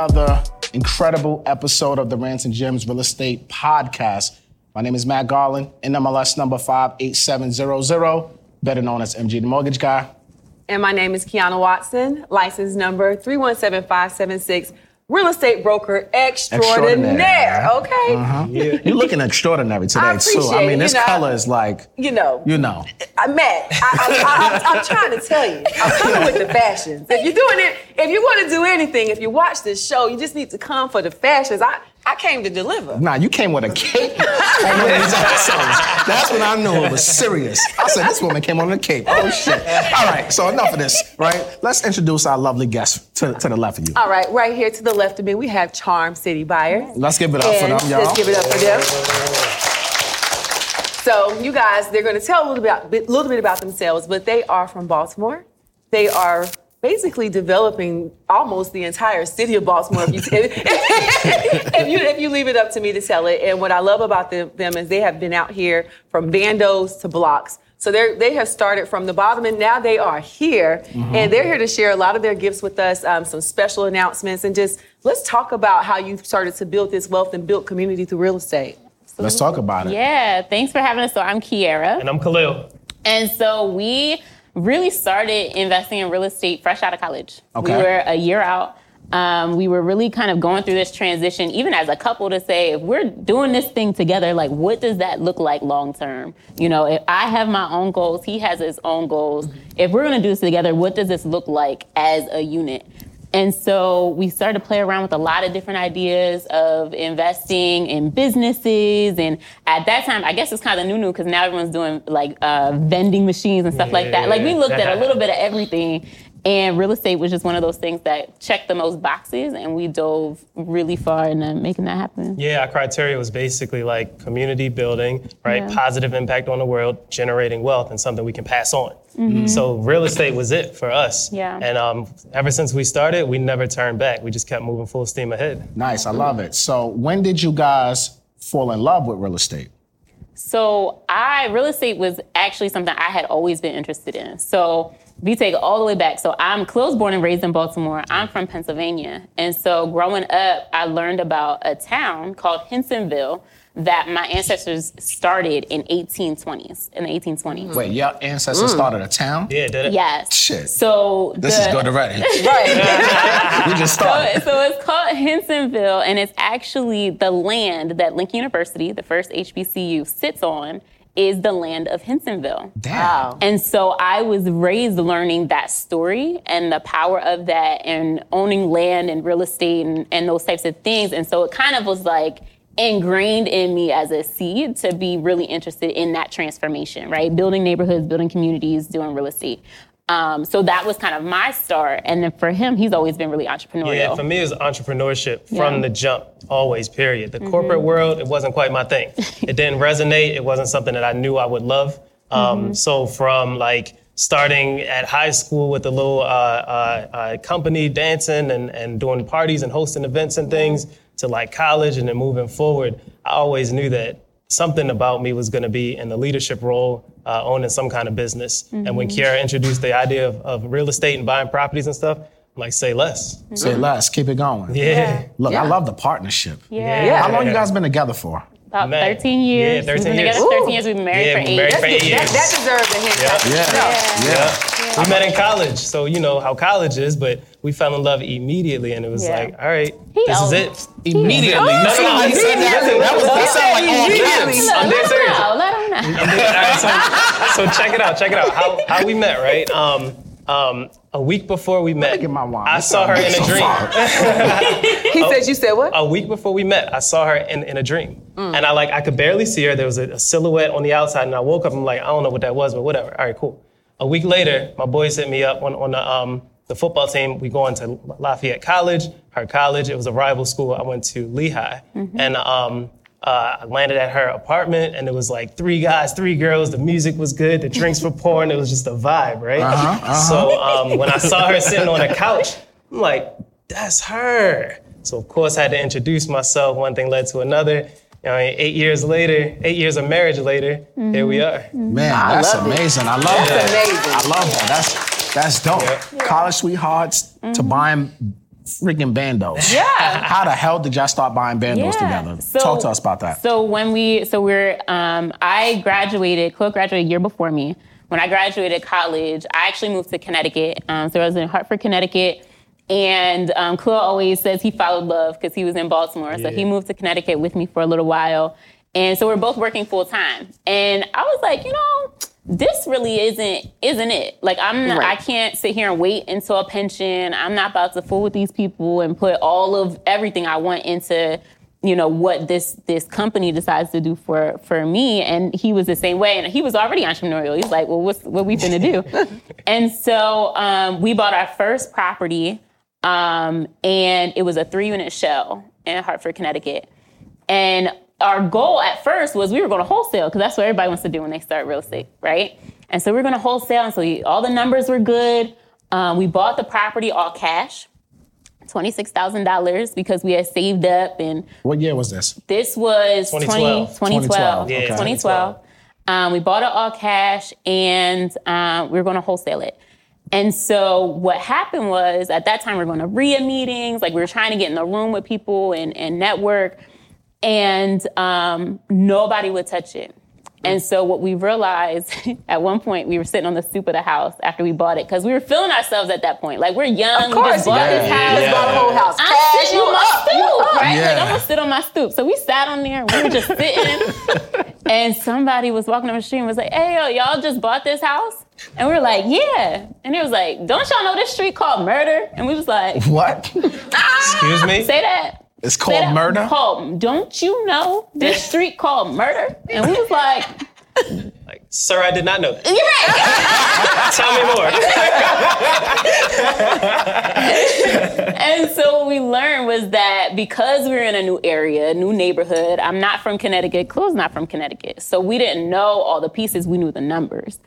Another incredible episode of the Rants and Gems Real Estate Podcast. My name is Matt Garland, NMLS number 58700, better known as MG the Mortgage Guy. And my name is Kiana Watson, license number 317576, real estate broker extraordinaire. Okay? Uh-huh. You're looking extraordinary today, I too. I mean, this you know. color is like, You know, you know. I Matt, I, I, I, I'm trying to tell you, I'm coming with the fashions. If you're doing it, if you want to do anything, if you watch this show, you just need to come for the fashions. I, I came to deliver. Nah, you came with a cape on one of these episodes. That's when I knew it was serious. I said, this woman came on a cape. Oh, shit. All right, so enough of this, right? Let's introduce our lovely guest to, to the left of you. All right, right here to the left of me, we have Charm City Buyers. Let's give it up for them, y'all. Let's give it up for them. So, you guys, they're going to tell a little bit, about, bit- little bit about themselves, but they are from Baltimore. They are basically developing almost the entire city of Baltimore. If you, if you, if you leave it up to me to tell it. And what I love about them, them is they have been out here from bandos to blocks. So they they have started from the bottom and now they are here and they're here to share a lot of their gifts with us, um, some special announcements, and just let's talk about how you've started to build this wealth and build community through real estate. Let's talk about it. Yeah, thanks for having us. So I'm Kiera. And I'm Khalil. And so we really started investing in real estate fresh out of college. Okay. We were a year out. Um, we were really kind of going through this transition, even as a couple, to say, if we're doing this thing together, like, what does that look like long term? You know, if I have my own goals, he has his own goals. If we're going to do this together, what does this look like as a unit? And so we started to play around with a lot of different ideas of investing in businesses. And at that time, I guess it's kind of new new because now everyone's doing like uh, vending machines and stuff like that. Like we looked at a little bit of everything. And real estate was just one of those things that checked the most boxes, and we dove really far into making that happen. Yeah, our criteria was basically like community building, right? Yeah. Positive impact on the world, generating wealth, and something we can pass on. Mm-hmm. So real estate was it for us. Yeah. And um, ever since we started, we never turned back. We just kept moving full steam ahead. Nice, I love it. So, when did you guys fall in love with real estate? So I real estate was actually something I had always been interested in. So we take all the way back. So I'm Khalil's born and raised in Baltimore. I'm from Pennsylvania. And so growing up, I learned about a town called Hinsonville that my ancestors started in 1820s, in the 1820s. Wait, your ancestors mm. started a town? Yeah, did it? Yes. Shit. So This the, is good already. Right. we just So, started. so it's called Hinsonville, and it's actually the land that Lincoln University, the first HBCU, sits on, is the land of Hinsonville. Damn. Wow. And so I was raised learning that story and the power of that and owning land and real estate and, and those types of things. And so it kind of was like ingrained in me as a seed to be really interested in that transformation, right? Building neighborhoods, building communities, doing real estate. Um, so that was kind of my start. And then for him, he's always been really entrepreneurial. Yeah, for me, it was entrepreneurship from Yeah. the jump, always, period. The corporate world, it wasn't quite my thing. it didn't resonate. It wasn't something that I knew I would love. Um, So from like starting at high school with a little uh, uh, uh, company dancing and, and doing parties and hosting events and things to like college and then moving forward, I always knew that something about me was going to be in the leadership role, uh, owning some kind of business. And when Kiara introduced the idea of, of real estate and buying properties and stuff, I'm like, say less. Say less. Keep it going. Yeah. Look, I love the partnership. yeah. Yeah. How long you guys been together for? About Man. 13 years. Yeah, 13 years. together Ooh. 13 years. We've been married Yeah, for we've eight. married for years. eight that, years. that deserves a hint. Yeah. No. Yeah. We met in college, so you know how college is, but we fell in love immediately, and it was Yeah. like, all right, He this is it. Immediately. You No, no, how he said that? listen, That was that sound like all Immediately. caps. I'm dead Let serious. him know. Let him know. All right, so, so check it out, check it out. How, how we met, right? Um, um, a week before we met, get my wine. I saw her in a dream. He says you said what? a week before we met, I saw her in, in a dream. And I like I could barely see her. There was a, a silhouette on the outside, and I woke up. I'm like, I don't know what that was, but whatever. All right, cool. A week later, my boys hit me up on, on the um, the football team. We going to Lafayette College, her college. It was a rival school. I went to Lehigh, and um, uh, I landed at her apartment, and it was like three guys, three girls. The music was good. The drinks were pouring. It was just a vibe, right? So um, when I saw her sitting on a couch, I'm like, that's her. So of course I had to introduce myself. One thing led to another. You know, eight years later, eight years of marriage later, here we are. Man, that's love it. amazing. I love that. amazing. I love that. That's that's dope. Yeah. College sweethearts to buying freaking bandos. Yeah. How the hell did y'all start buying bandos together? So- Talk to us about that. So when we, so we're, um, I graduated, Khalil graduated a year before me. When I graduated college, I actually moved to Connecticut. Um, so I was in Hartford, Connecticut. And um, Khalil always says he followed love because he was in Baltimore. So he moved to Connecticut with me for a little while. And so we're both working full time. And I was like, you know, this really isn't isn't it? Like I'm not, I can't sit here and wait until a pension. I'm not about to fool with these people and put all of everything I want into you know what this this company decides to do for for me and he was the same way and he was already entrepreneurial he's like well what's what we finna do and so um, we bought our first property um, and it was a three unit shell in hartford connecticut and our goal at first was we were going to wholesale because that's what everybody wants to do when they start real estate, right? And so we are going to wholesale, and so we, all the numbers were good. Um, we bought the property all cash, twenty six thousand dollars because we had saved up, and What year was this? this was 20, 2012. 2012. 2012, okay. 2012. Um, we bought it all cash, and um, we were going to wholesale it. And so what happened was at that time we were going to REIA meetings, like we were trying to get in the room with people and, and network, and um, nobody would touch it. And so what we realized at one point, we were sitting on the stoop of the house after we bought it because we were feeling ourselves at that point. Like we're young, we course, just bought yeah, this house. yeah. Bought a whole house. I'm Cash, sitting you on my up, stoop, up. right? Like I'm gonna sit on my stoop. So we sat on there and we were just sitting. and somebody was walking up the street and was like, "Hey, yo, y'all just bought this house?" And we were like, "Yeah." And it was like, "Don't y'all know this street called Murder?" And we was like, What? Excuse me? "Say that." It's called that. murder? Called, don't you know this street called Murder? And we was like, Like, sir, I did not know that. "You're right." Tell me more. And so what we learned was that because we were in a new area, new neighborhood, I'm not from Connecticut, Khalil's not from Connecticut. So we didn't know all the pieces, we knew the numbers.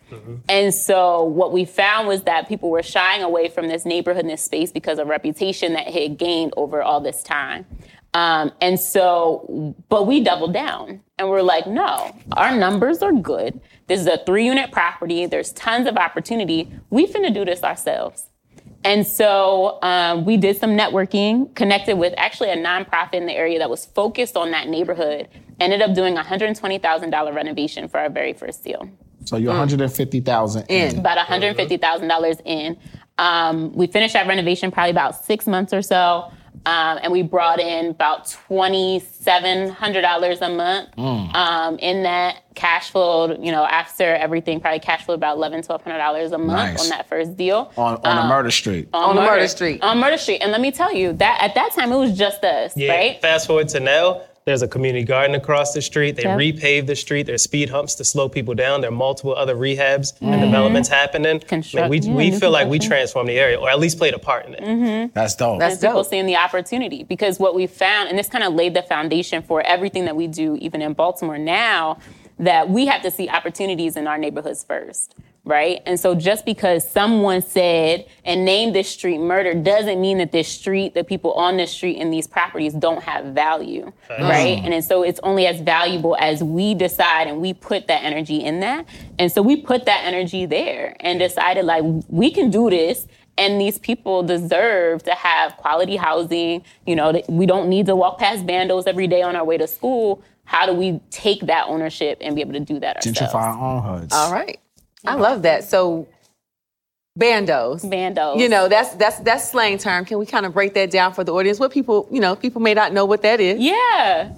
And so what we found was that people were shying away from this neighborhood and this space because of reputation that had gained over all this time. Um, and so, but we doubled down And we're like, no, our numbers are good. This is a three unit property. There's tons of opportunity. We finna do this ourselves. And so um, we did some networking, connected with actually a nonprofit in the area that was focused on that neighborhood. Ended up doing a $120,000 renovation for our very first deal. So you're 150,000 in. About $150,000 in. Um, we finished that renovation probably about six months or so. Um, and we brought in about $2,700 a month Mm. um, in that cash flow, you know, after everything, probably cash flow about $1,100, $1,200 a month Nice. on that first deal. on, on a murder street. On the murder street. On Murder Street. And let me tell you, that at that time, it was just us, Yeah. right? Fast forward to now. There's a community garden across the street. They Yep. repaved the street. There's speed humps to slow people down. There are multiple other rehabs and mm-hmm. developments happening. Construct- we yeah, we feel like we transformed the area, or at least played a part in it. Mm-hmm. That's dope. That's people dope. seeing the opportunity because what we found and this kind of laid the foundation for everything that we do even in baltimore now that we have to see opportunities in our neighborhoods first right and so just because someone said and named this street murder doesn't mean that this street the people on this street and these properties don't have value right mm. and, and so it's only as valuable as we decide and we put that energy in that and so we put that energy there and decided like we can do this and these people deserve to have quality housing. You know, we don't need to walk past bandos every day on our way to school. How do we take that ownership and be able to do that ourselves? Gentrify our own hoods. All right. I love that. So bandos. Bandos. You know, that's that's that's slang term. Can we kind of break that down for the audience? What people, you know, people may not know what that is. Yeah.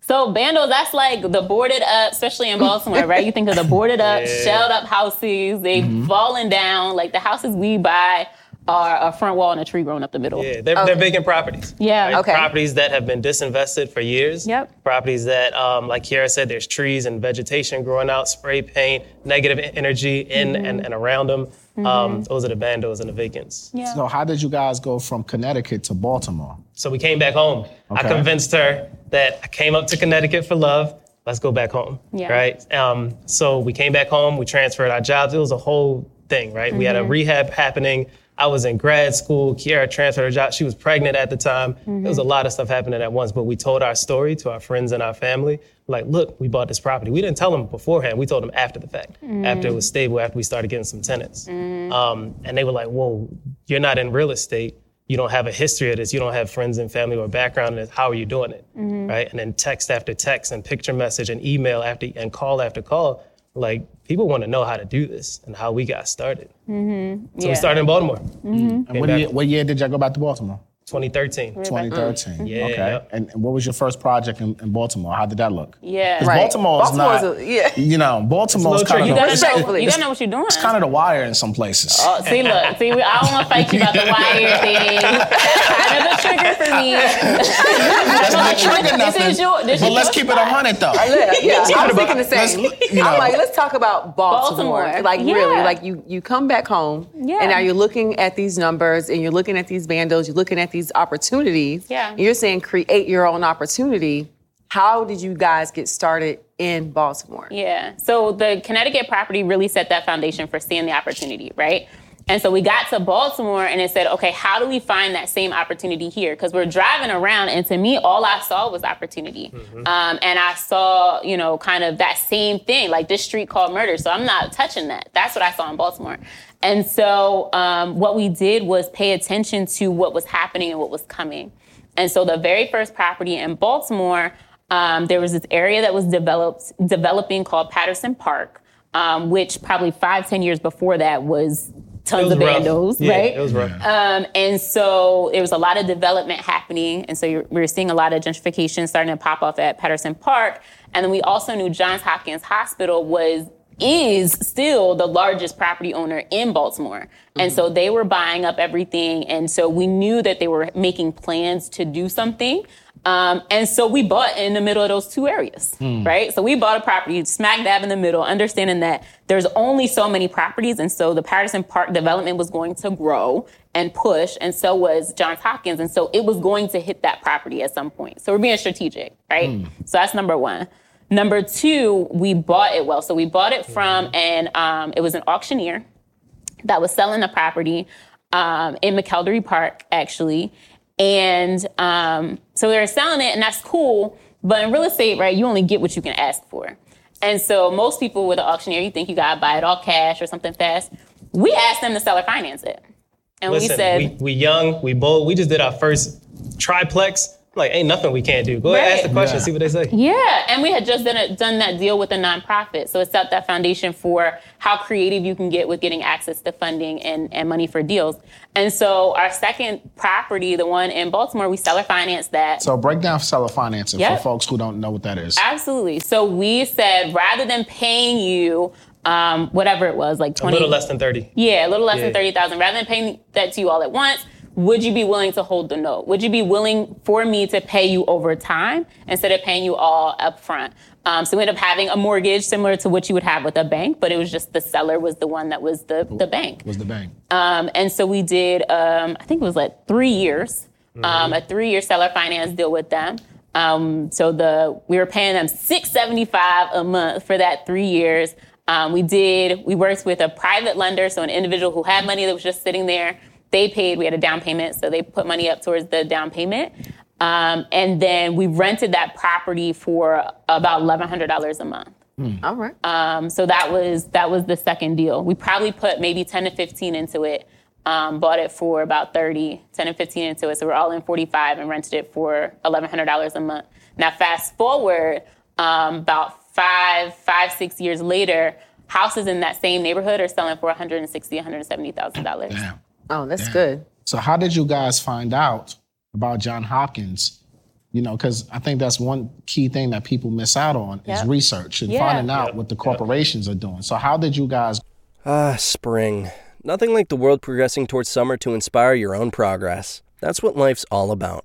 So bandos, that's like the boarded up, especially in Baltimore, right? You think of the boarded up, Yeah. shelled up houses. They've mm-hmm. fallen down. Like the houses we buy are a front wall and a tree growing up the middle. Yeah, they're, they're vacant properties. Yeah. Right? Okay. Properties that have been disinvested for years. Yep. Properties that, um, like Kiara said, there's trees and vegetation growing out, spray paint, negative energy in Mm-hmm. and, and around them. Um, those are the bandos and the vacants. Yeah. So how did you guys go from Connecticut to Baltimore? So we came back home. Okay. I convinced her that I came up to Connecticut for love. Let's go back home. Yeah. Right. Um, so we came back home. We transferred our jobs. It was a whole thing. Right. We had Mm-hmm. a rehab happening. I was in grad school. Kiara transferred her job. She was pregnant at the time. Mm-hmm. There was a lot of stuff happening at once. But we told our story to our friends and our family. Like, look, we bought this property. We didn't tell them beforehand. We told them after the fact. Mm-hmm. After it was stable. After we started getting some tenants. Um, and they were like, "Whoa, you're not in real estate." you don't have a history of this, you don't have friends and family or background in this, how are you doing it? Right? And then text after text and picture message and email after and call after call. Like people want to know how to do this and how we got started. Mm-hmm. So Yeah. we started in Baltimore, mm-hmm. And what, back- year, what year did y'all go back to Baltimore? 2013. 2013. Yeah, Okay. yep. And, and what was your first project in, in Baltimore? How did that look? Yeah. 'Cause Right. Baltimore is Baltimore's not. a- yeah. You know, Baltimore's It's a little kind You of gotta, the, know, you gotta know what you're doing. it's kind of the wire in some places. Oh, see, look, see, I don't want to fight you about the wire thing. That's kind of a trigger for me. That's not triggering This nothing. is your, this but is let's your keep it a hundred though. Yeah, yeah. I was thinking the Let's- same. you know. I'm like, let's talk about Baltimore. Baltimore. Like Yeah. really, like you you come back home, Yeah. and now you're looking at these numbers, and you're looking at these bandos, you're looking at these opportunities. Yeah. You're saying create your own opportunity. How did you guys get started in Baltimore? Yeah. So the Connecticut property really set that foundation for seeing the opportunity, right? And so we got to Baltimore and it said, okay, how do we find that same opportunity here? Because we're driving around, and to me, all I saw was opportunity. Um, and I saw, you know, kind of that same thing, like this street called murder. So I'm not touching that. That's what I saw in Baltimore. And so um, what we did was pay attention to what was happening and what was coming. And so the very first property in Baltimore, um, there was this area that was developed developing called Patterson Park, um, which probably five, ten years before that was tons of bandos, Yeah, right? it was rough. Um, and so there was a lot of development happening. And so you're, we were seeing a lot of gentrification starting to pop off at Patterson Park. And then we also knew Johns Hopkins Hospital was is still the largest property owner in Baltimore. And mm-hmm. so they were buying up everything. And so we knew that they were making plans to do something. Um, and so we bought in the middle of those two areas, hmm. right? So we bought a property smack dab in the middle, understanding that there's only so many properties. And so the Patterson Park development was going to grow and push, and so was Johns Hopkins. And so it was going to hit that property at some point. So we're being strategic, right? Hmm. So that's number one. Number two, we bought it well. So we bought it from, and um, it was an auctioneer that was selling the property um, in McElderry Park, actually. And um, so they were selling it, and that's cool. But in real estate, right, you only get what you can ask for. And so most people with an auctioneer, you think you gotta buy it all cash or something fast. We asked them to seller finance it. And Listen, we said, we, we young, we bold. We just did our first triplex. Like, ain't nothing we can't do. Go ahead, ask the question, Yeah. see what they say. Yeah, and we had just done, a, done that deal with a nonprofit. So it set that foundation for how creative you can get with getting access to funding and, and money for deals. And so our second property, the one in Baltimore, we seller financed that. So break down seller financing Yep. for folks who don't know what that is. Absolutely. So we said rather than paying you um, whatever it was, like A 20 little less than 30. Yeah, a little less Yeah. than 30,000. Rather than paying that to you all at once, would you be willing to hold the note? Would you be willing for me to pay you over time instead of paying you all up front? Um, so we ended up having a mortgage similar to what you would have with a bank, but it was just the seller was the one that was the, the bank. Was the bank. Um, and so we did, um, I think it was like three years, um, a three-year seller finance deal with them. Um, so the we were paying them six seventy-five a month for that three years. Um, we did. We worked with a private lender, so an individual who had money that was just sitting there. They paid. We had a down payment, so they put money up towards the down payment. Um, and then we rented that property for about eleven hundred dollars a month. All right. Um, so that was that was the second deal. We probably put maybe 10 to 15 into it. Um, bought it for about 30, 10 and 15 into it. So we're all in 45 and rented it for $1,100 a month. Now fast forward um, about five, five, six years later, houses in that same neighborhood are selling for 160, 170,000 dollars. Damn. oh, that's good. So how did you guys find out about John Hopkins? You know, because I think that's one key thing that people miss out on is research and Yeah. finding out Yep. what the corporations are doing. So how did you guys Ah, spring. Nothing like the world progressing towards summer to inspire your own progress. That's what life's all about.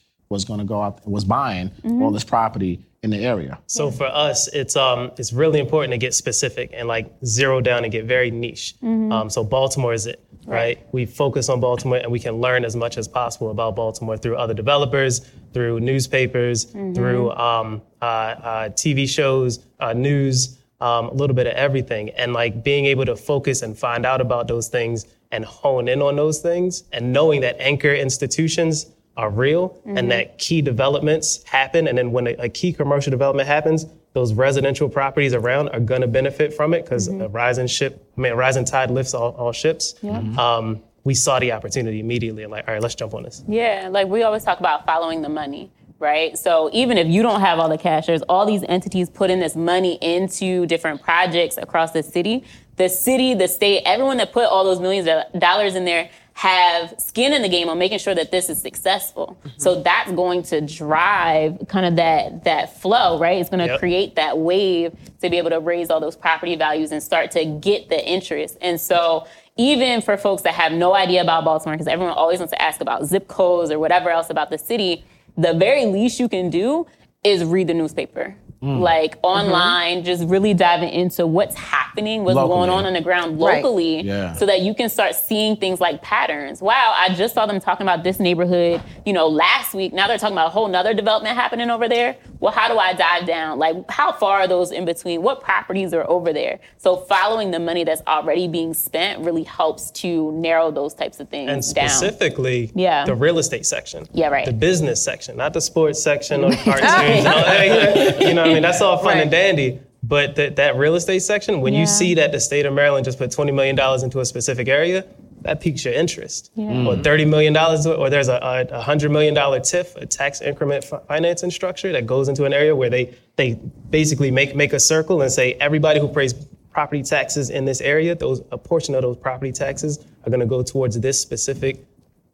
was going to go out was buying Mm-hmm. all this property in the area? So for us, it's um it's really important to get specific and like zero down and get very niche. Um, so Baltimore is it, right? We focus on Baltimore and we can learn as much as possible about Baltimore through other developers, through newspapers, through um, uh, uh, TV shows, uh, news, um, a little bit of everything, and like being able to focus and find out about those things and hone in on those things, and knowing that anchor institutions are real and mm-hmm. that key developments happen. And then when a, a key commercial development happens, those residential properties around are going to benefit from it because mm-hmm. a rising ship, I mean, a rising tide lifts all, all ships. Mm-hmm. Um, we saw the opportunity immediately and like, all right, let's jump on this. Yeah, like we always talk about following the money, right? So even if you don't have all the cash, there's all these entities putting this money into different projects across the city. The city, the state, everyone that put all those millions of dollars in there have skin in the game on making sure that this is successful. So mm-hmm. that's going to drive kind of that that flow, right? It's going to Yep. create that wave to be able to raise all those property values and start to get the interest. And so even for folks that have no idea about Baltimore, because everyone always wants to ask about zip codes or whatever else about the city, the very least you can do is read the newspaper. Mm. Like online, just really diving into what's happening, what's Locally. going on on the ground Right. locally, Yeah. so that you can start seeing things like patterns. Wow, I just saw them talking about this neighborhood, you know, last week. Now they're talking about a whole nother development happening over there. Well, how do I dive down? Like, how far are those in between? What properties are over there? So following the money that's already being spent really helps to narrow those types of things And down. specifically, Yeah. the real estate section. Yeah, right. The business section, not the sports section or the cartoons. and you know, what I mean, that's all fun and dandy. But that that real estate section, when Yeah. you see that the state of Maryland just put $20 million into a specific area, that piques your interest. Yeah. Or $30 million, or there's a, a $100 million TIF, a tax increment financing structure that goes into an area where they, they basically make, make a circle and say everybody who pays property taxes in this area, those a portion of those property taxes are going to go towards this specific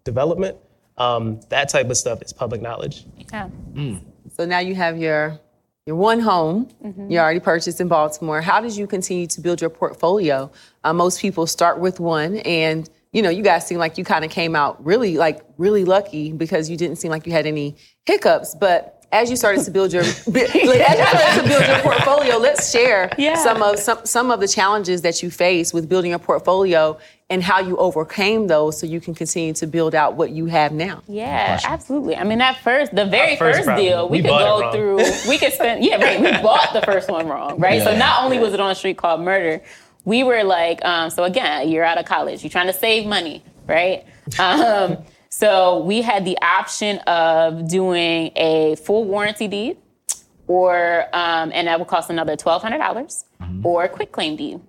development. Um, that type of stuff is public knowledge. Yeah. So now you have your your one home Mm-hmm. you already purchased in Baltimore. How did you continue to build your portfolio? Uh, most people start with one, and you know you guys seem like you kind of came out really like really lucky because you didn't seem like you had any hiccups. But as you started to build your like, as you started to build your portfolio, let's share Yeah. some of some some of the challenges that you faced with building a portfolio and how you overcame those so you can continue to build out what you have now. Yeah, absolutely. I mean, that first, the very Our first first, deal, we, we could go through. We could spend. Yeah, right. We bought the first one wrong, right? So not only was it on a street called murder, we were like, um, so again, you're out of college, you're trying to save money, right? Um, so we had the option of doing a full warranty deed, or um, and that would cost another twelve hundred dollars, or a quick claim deed.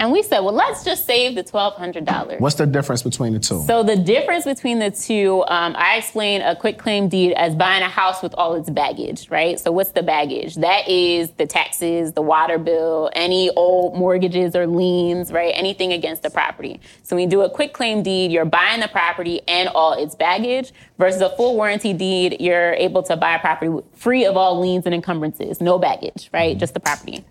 And we said, well, let's just save the twelve hundred dollars. What's the difference between the two? So the difference between the two, um, I explain a quick claim deed as buying a house with all its baggage, right? So what's the baggage? That is the taxes, the water bill, any old mortgages or liens, right? Anything against the property. So when you do a quick claim deed, you're buying the property and all its baggage versus a full warranty deed, you're able to buy a property free of all liens and encumbrances, no baggage, right? Just the property.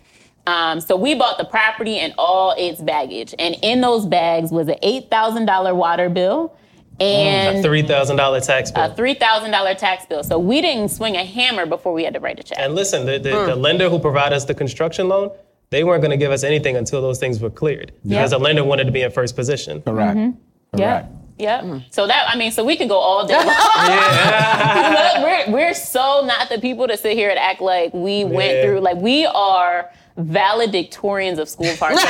Um, so we bought the property and all its baggage. And in those bags was an $8,000 water bill A and three thousand dollar tax bill. a $3,000 tax bill. So we didn't swing a hammer before we had to write a check. and listen, the, the, Hmm. the lender who provided us the construction loan, they weren't going to give us anything until those things were cleared because the lender wanted to be in first position. Correct. yeah. Correct. Yeah. So that I mean, so we can go all day long. Look, we're we're so not the people to sit here and act like we went Yeah. through like we are valedictorians of school parking.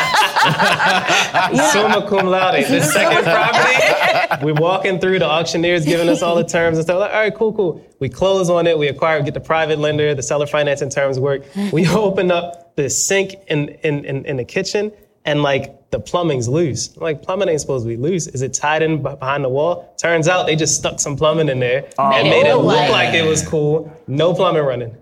Summa cum laude. The second property, we're walking through the auctioneers giving us all the terms and stuff. Like, all right, cool, cool. We close on it. We acquire, get the private lender, the seller financing terms work. We open up the sink in, in, in, in the kitchen and like the plumbing's loose. I'm like, plumbing ain't supposed to be loose. Is it tied in b- behind the wall? Turns out they just stuck some plumbing in there and made it look look like- like it was cool. No plumbing running.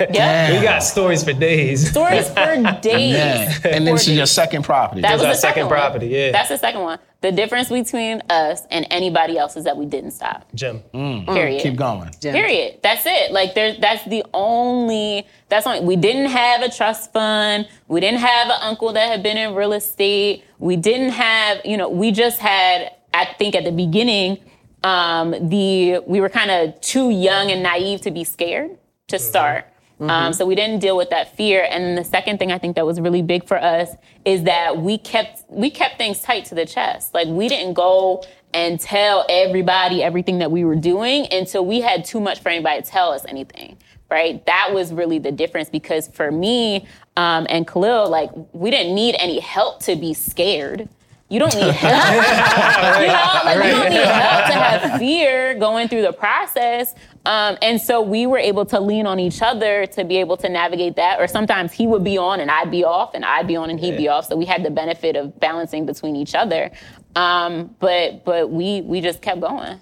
yeah. We got stories for days. Stories for days. Yeah. And this is your second property. That was our the second, second one. property, yeah. That's the second one. The difference between us and anybody else is that we didn't stop. Jim. Mm. Period. Mm. Keep going. Period. That's it. Like there's that's the only that's only we didn't have a trust fund. We didn't have an uncle that had been in real estate. We didn't have, you know, we just had, I think at the beginning, um, the we were kind of too young and naive to be scared to mm-hmm. start. Um, so we didn't deal with that fear. And the second thing I think that was really big for us is that we kept we kept things tight to the chest. Like we didn't go and tell everybody everything that we were doing until we had too much for anybody to tell us anything. Right? That was really the difference because for me um, and Khalil, like we didn't need any help to be scared. You don't need help. you know, like you don't need help to have fear going through the process. Um, and so we were able to lean on each other to be able to navigate that. Or sometimes he would be on and I'd be off, and I'd be on and he'd be off. So we had the benefit of balancing between each other. Um, but but we we just kept going.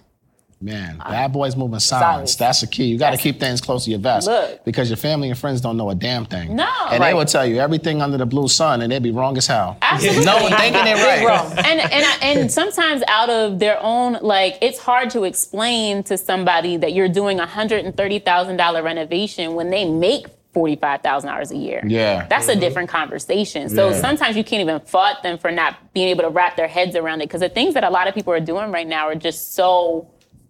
Man, bad boys moving silence. That's the key. You got to keep things close to your vest Look. because your family and friends don't know a damn thing. No. and they will tell you everything under the blue sun, and they'd be wrong as hell. Absolutely. No one thinking it right. and and I, and sometimes out of their own like it's hard to explain to somebody that you're doing a hundred and thirty thousand dollar renovation when they make forty-five thousand dollars a year. Yeah. that's a mm-hmm. different conversation. So Yeah. sometimes you can't even fault them for not being able to wrap their heads around it because the things that a lot of people are doing right now are just so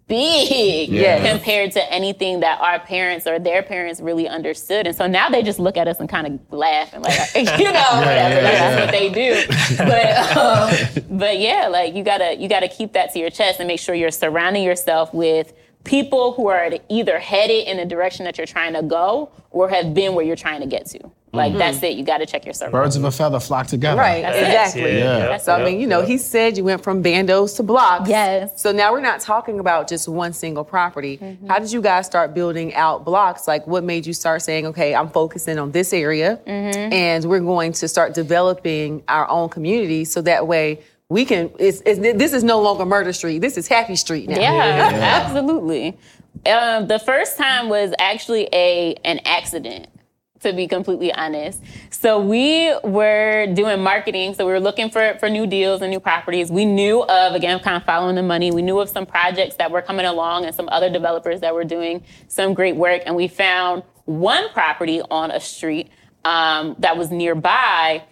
big Yeah. compared to anything that our parents or their parents really understood. And so now they just look at us and kind of laugh and like, you know, whatever. yeah, like, that's what they do. But um, but yeah, like you gotta you gotta keep that to your chest and make sure you're surrounding yourself with people who are either headed in the direction that you're trying to go or have been where you're trying to get to. Like that's it. You got to check your circle. Birds of a feather flock together. Right, That's exactly. Yeah. That's So I mean, you know, he said you went from bandos to blocks. Yes. So now we're not talking about just one single property. Mm-hmm. How did you guys start building out blocks? Like, what made you start saying, okay, I'm focusing on this area, Mm-hmm. and we're going to start developing our own community, so that way we can. It's, it's, this is no longer Murder Street. This is Happy Street now. Yeah, absolutely. Um, the first time was actually a an accident. To be completely honest, so we were doing marketing. So we were looking for for new deals and new properties. We knew of again, kind of following the money. We knew of some projects that were coming along and some other developers that were doing some great work. And we found one property on a street um, that was nearby.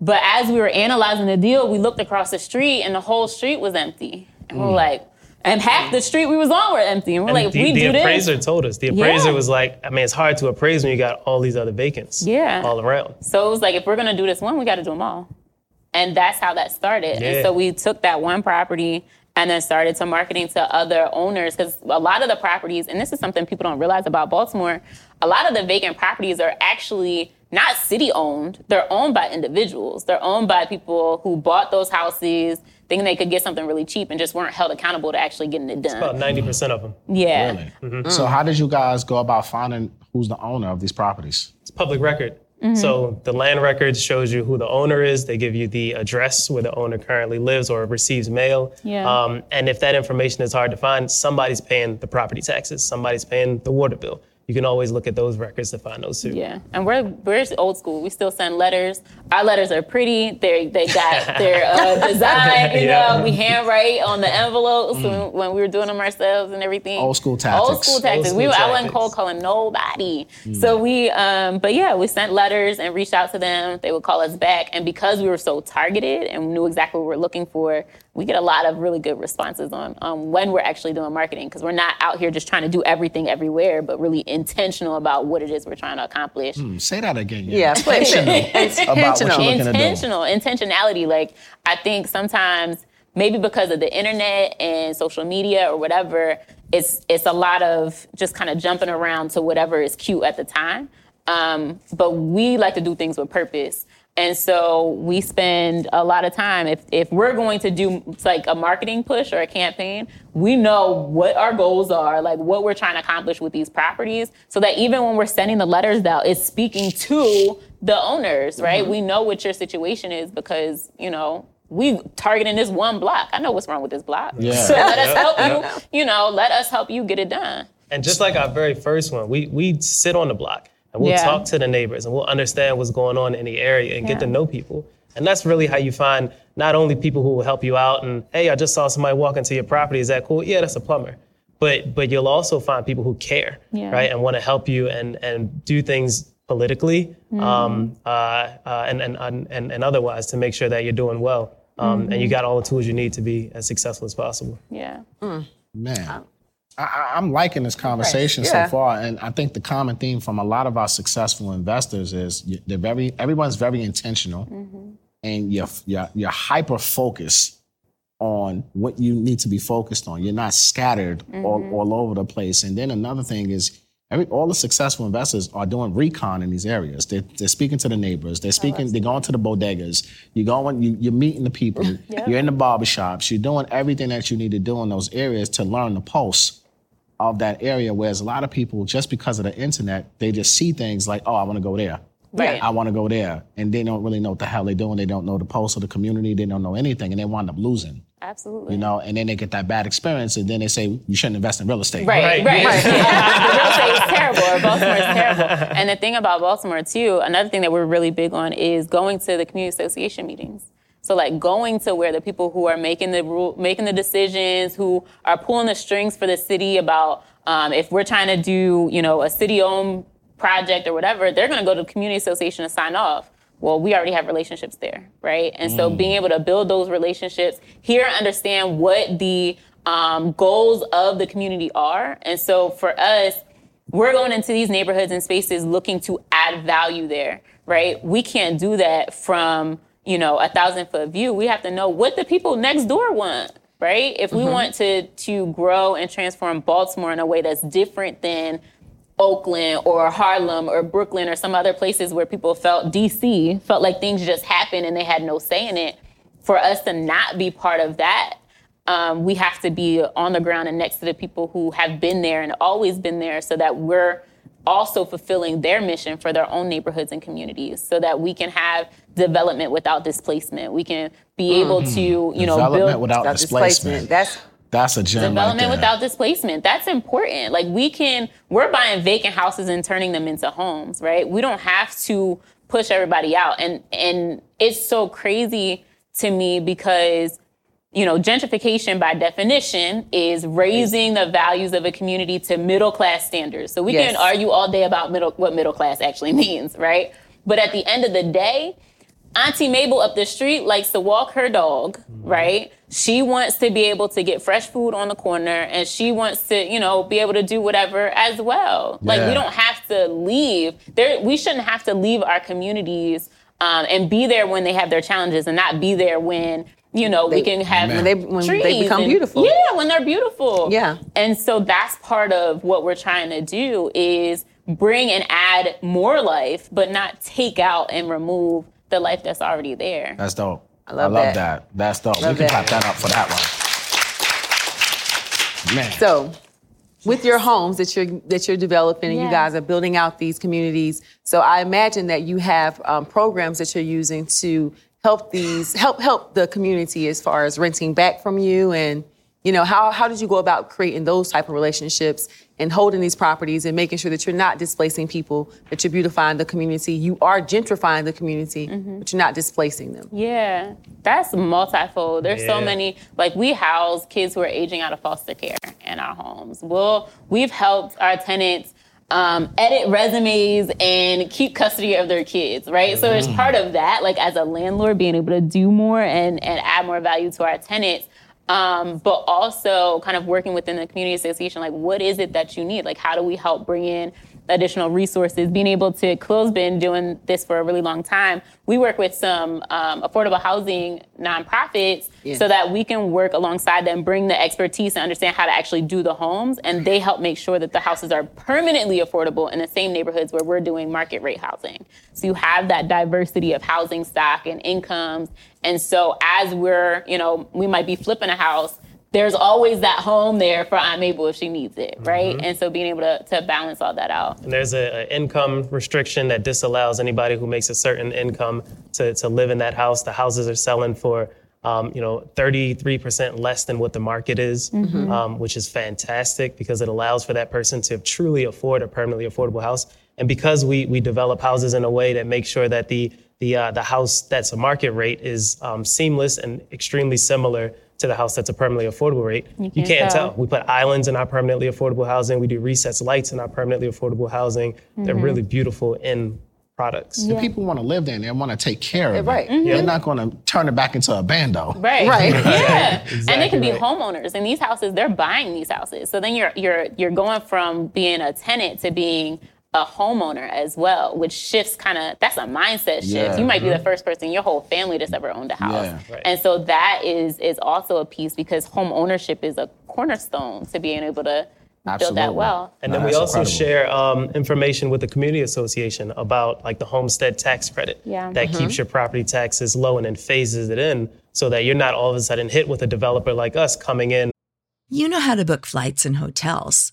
But as we were analyzing the deal, we looked across the street and the whole street was empty. And we're like, and half the street we was on were empty. And we're like, if the, we the do appraiser told us. The appraiser Yeah. was like, I mean, it's hard to appraise when you got all these other vacants Yeah. all around. So it was like, if we're gonna do this one, we gotta do them all. And that's how that started. And so we took that one property and then started to marketing to other owners because a lot of the properties, and this is something people don't realize about Baltimore, a lot of the vacant properties are actually not city owned. They're owned by individuals. They're owned by people who bought those houses thinking they could get something really cheap and just weren't held accountable to actually getting it done. About 90% of them. yeah. Really? So how did you guys go about finding who's the owner of these properties? It's public record. Mm-hmm. So the land records shows you who the owner is. They give you the address where the owner currently lives or receives mail. Yeah. Um, and if that information is hard to find, somebody's paying the property taxes. Somebody's paying the water bill. You can always look at those records to find those too. Yeah, and we're we're old school. We still send letters. Our letters are pretty. They they got their uh, design. You Yeah. know, we handwrite on the envelopes when, when we were doing them ourselves and everything. Old school taxes. Old school tactics. Old we school I wasn't tactics. cold calling nobody. So we um, but yeah, we sent letters and reached out to them. They would call us back, and because we were so targeted and knew exactly what we were looking for, we get a lot of really good responses on on when we're actually doing marketing because we're not out here just trying to do everything everywhere, but really intentional about what it is we're trying to accomplish. Say that again. Yeah, please. About what Intentional. you're looking to do. intentional intentionality like i think sometimes maybe because of the internet and social media or whatever it's it's a lot of just kind of jumping around to whatever is cute at the time um, but we like to do things with purpose and so we spend a lot of time if, if we're going to do like a marketing push or a campaign we know what our goals are like what we're trying to accomplish with these properties so that even when we're sending the letters out it's speaking to the owners right? Mm-hmm. We know what your situation is because you know we targeting this one block. I know what's wrong with this block. Yeah. so let us help you you know let us help you get it done. And just like our very first one, we we sit on the block and we'll Yeah. talk to the neighbors and we'll understand what's going on in the area and get to know people. And that's really how you find not only people who will help you out and hey, I just saw somebody walk into your property. Is that cool? Yeah, that's a plumber. But but you'll also find people who care, Yeah. right, and want to help you and and do things politically Mm-hmm. um, uh, uh, and, and and and otherwise to make sure that you're doing well. Um, And you got all the tools you need to be as successful as possible. yeah Mm. Man. I, I- I'm liking this conversation Yeah. so far, and I think the common theme from a lot of our successful investors is they're very everyone's very intentional, mm-hmm. and you're you're, you're hyper focused on what you need to be focused on. You're not scattered all, mm-hmm. all over the place. And then another thing is. Every, all the successful investors are doing recon in these areas. They're, they're speaking to the neighbors. They're speaking. they're going to the bodegas. You're going. You, you're meeting the people. You're in the barbershops. You're doing everything that you need to do in those areas to learn the pulse of that area. Whereas a lot of people, just because of the internet, they just see things like, oh, I want to go there. Right. I want to go there. And they don't really know what the hell they're doing. They don't know the pulse of the community. They don't know anything. And they wind up losing, absolutely you know, and then they get that bad experience. And then they say, you shouldn't invest in real estate. Right, Right. right. the real estate is terrible, or Baltimore is terrible. And the thing about Baltimore too, another thing that we're really big on is going to the community association meetings. So like going to where the people who are making the rule, making the decisions, who are pulling the strings for the city about um, if we're trying to do, you know, a city-owned project or whatever, they're going to go to the community association to sign off. Well, we already have relationships there, right? And so being able to build those relationships, here, understand what the um, goals of the community are. And so for us, we're going into these neighborhoods and spaces looking to add value there, right? We can't do that from, you know, a thousand foot view. We have to know what the people next door want, right? If we want to to grow and transform Baltimore in a way that's different than Oakland or Harlem or Brooklyn or some other places where people felt DC felt like things just happened and they had no say in it. For us to not be part of that, um, we have to be on the ground and next to the people who have been there and always been there so that we're also fulfilling their mission for their own neighborhoods and communities so that we can have development without displacement. We can be able to, you know, Development build without Without displacement. displacement. That's That's a gem development there. without displacement. That's important. Like we can, we're buying vacant houses and turning them into homes, right? We don't have to push everybody out. And and it's so crazy to me because you know, gentrification by definition is raising the values of a community to middle class standards. So we Yes. can argue all day about middle what middle class actually means, right? But at the end of the day, Auntie Mabel up the street likes to walk her dog, right? She wants to be able to get fresh food on the corner and she wants to, you know, be able to do whatever as well. Like we don't have to leave. There we shouldn't have to leave our communities um, and be there when they have their challenges and not be there when you know we They- can have when they- when they become and- beautiful. Yeah, when they're beautiful. Yeah. And so that's part of what we're trying to do is bring and add more life, but not take out and remove the life that's already there. That's dope. I love that. that. That's dope. Love we can that. clap that up for that one. Man. So, with your homes that you're that you're developing, and you guys are building out these communities. So, I imagine that you have um, programs that you're using to help these help help the community as far as renting back from you, and you know how how did you go about creating those type of relationships and holding these properties and making sure that you're not displacing people, that you're beautifying the community, you are gentrifying the community, Mm-hmm. but you're not displacing them. Yeah, that's multifold. There's so many, like we house kids who are aging out of foster care in our homes. Well, we've helped our tenants um, edit resumes and keep custody of their kids, right? So it's part of that, like as a landlord, being able to do more and, and add more value to our tenants. Um, but also kind of working within the community association, like what is it that you need? Like how do we help bring in additional resources? Being able to, Khalil's been doing this for a really long time. We work with some um, affordable housing nonprofits Yeah. so that we can work alongside them, bring the expertise and understand how to actually do the homes, and they help make sure that the houses are permanently affordable in the same neighborhoods where we're doing market rate housing. So you have that diversity of housing stock and incomes, and so as we're, you know, we might be flipping a house. There's always that home there for Aunt Mabel if she needs it, right? And so being able to, to balance all that out. And there's a, a income restriction that disallows anybody who makes a certain income to, to live in that house. The houses are selling for, um, you know, 33% less than what the market is, um, which is fantastic because it allows for that person to truly afford a permanently affordable house. And because we we develop houses in a way that makes sure that the the uh, the house that's a market rate is um, seamless and extremely similar to the house that's a permanently affordable rate, you can't can't, tell. tell. We put islands in our permanently affordable housing. We do recessed lights in our permanently affordable housing. They're Mm-hmm. really beautiful in products. If people want to live there and they want to take care of Right. it, they're not going to turn it back into a bando. Right. Right. Yeah. and they can be right. homeowners. And these houses, they're buying these houses. So then you're you're you're going from being a tenant to being a homeowner as well, which shifts kind of that's a mindset shift. Yeah. You might be the first person in your whole family that's ever owned a house. Yeah. Right. And so that is is also a piece because home ownership is a cornerstone to being able to build that well. And No, then we also incredible. share um, information with the community association about like the homestead tax credit Yeah. that Mm-hmm. keeps your property taxes low and then phases it in so that you're not all of a sudden hit with a developer like us coming in You know how to book flights and hotels.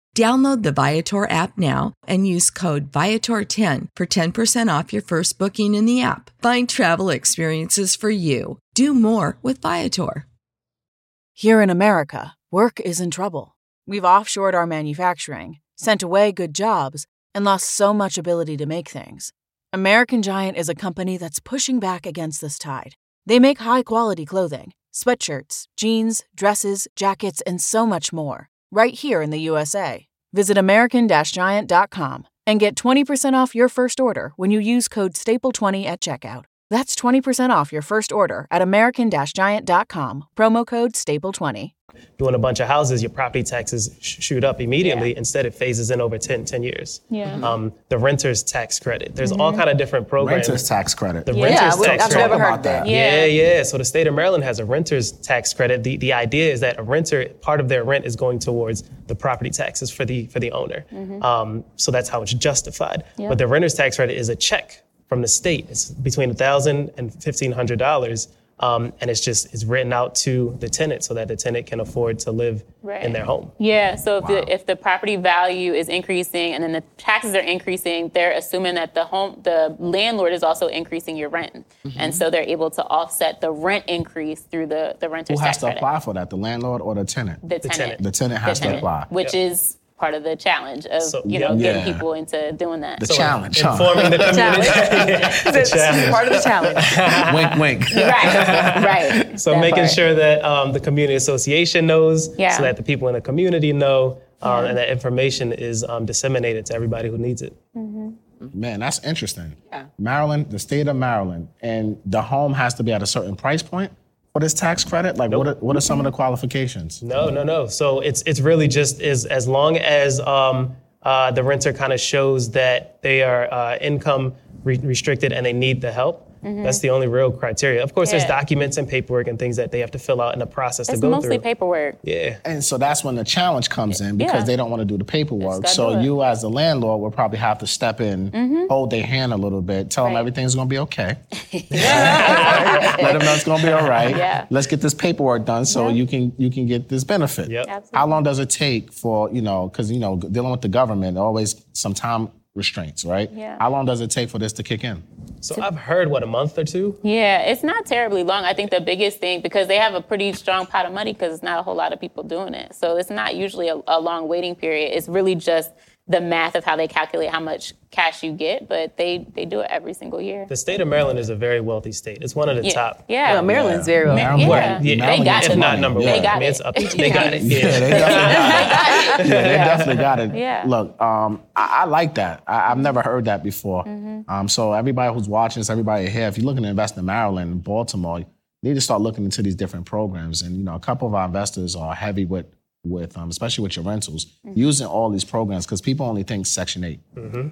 Download the Viator app now and use code Viator10 for 10% off your first booking in the app. Find travel experiences for you. Do more with Viator. Here in America, work is in trouble. We've offshored our manufacturing, sent away good jobs, and lost so much ability to make things. American Giant is a company that's pushing back against this tide. They make high quality clothing, sweatshirts, jeans, dresses, jackets, and so much more right here in the USA. Visit American-Giant.com and get 20% off your first order when you use code STAPLE20 at checkout. That's 20% off your first order at American-Giant.com, promo code STAPLE20. Doing a bunch of houses, your property taxes sh- shoot up immediately. Instead, it phases in over 10, 10 years. Yeah. Um, the renter's tax credit. There's all kind of different programs. Renters tax credit. The Yeah, renter's we- tax I've credit. never heard about that. that. Yeah, yeah. So the state of Maryland has a renter's tax credit. The the idea is that a renter, part of their rent is going towards the property taxes for the for the owner. Um, so that's how it's justified. But the renter's tax credit is a check from the state. It's between a thousand and fifteen hundred dollars. Um, and it's just it's written out to the tenant so that the tenant can afford to live Right. in their home. Yeah, so if, the, if the property value is increasing and then the taxes are increasing, they're assuming that the home, the landlord is also increasing your rent, and so they're able to offset the rent increase through the the rent. Who has tax to credit. apply for that? The landlord or the tenant? The tenant. tenant. The tenant has to tenant, apply. which is part of the challenge of So, you know yeah. getting Yeah. people into doing that. The challenge. huh? Informing the community. This is part of the challenge. wink, wink. right, right. So That making part. sure that um, the community association knows, Yeah. so that the people in the community know, um, and that information is um, disseminated to everybody who needs it. Man, that's interesting. Yeah. Maryland, the state of Maryland, and the home has to be at a certain price point for this tax credit. Like, what are, what are some of the qualifications? No, no, no. So it's it's really just is as long as um, uh, the renter kind of shows that they are uh, income re- restricted and they need the help. That's the only real criteria. Of course, there's Mm-hmm. Documents and paperwork and things that they have to fill out in the process It's to go mostly through. paperwork. Yeah. And so that's when the challenge comes in because Yeah. they don't want to do the paperwork. So you, as the landlord, will probably have to step in, hold their hand a little bit, tell them everything's going to be okay. Let them know it's going to be all right. Yeah. Let's get this paperwork done so you can you can get this benefit. Yep. Absolutely. How long does it take for you know? Because you know, dealing with the government, always some time restraints, right? Yeah. How long does it take for this to kick in? So I've heard what a month or two. Yeah, it's not terribly long. I think the biggest thing because they have a pretty strong pot of money because it's not a whole lot of people doing it. So it's not usually a, a long waiting period. It's really just the math of how they calculate how much cash you get, but they they do it every single year. The state of Maryland is a very wealthy state. It's one of the Yeah, top. yeah. Well, Maryland's very well. Maryland- yeah. Yeah, They got if it. not number They one. got I mean, it. up. They got it. Yeah, Yeah. they definitely got it. Yeah, they definitely got it. Yeah. Look, um, I, I like that. I, I've never heard that before. Mm-hmm. Um, so everybody who's watching this, everybody here, if you're looking to invest in Maryland and Baltimore, you need to start looking into these different programs. And you know, a couple of our investors are heavy with with um, especially with your rentals, Mm-hmm. using all these programs because people only think Section 8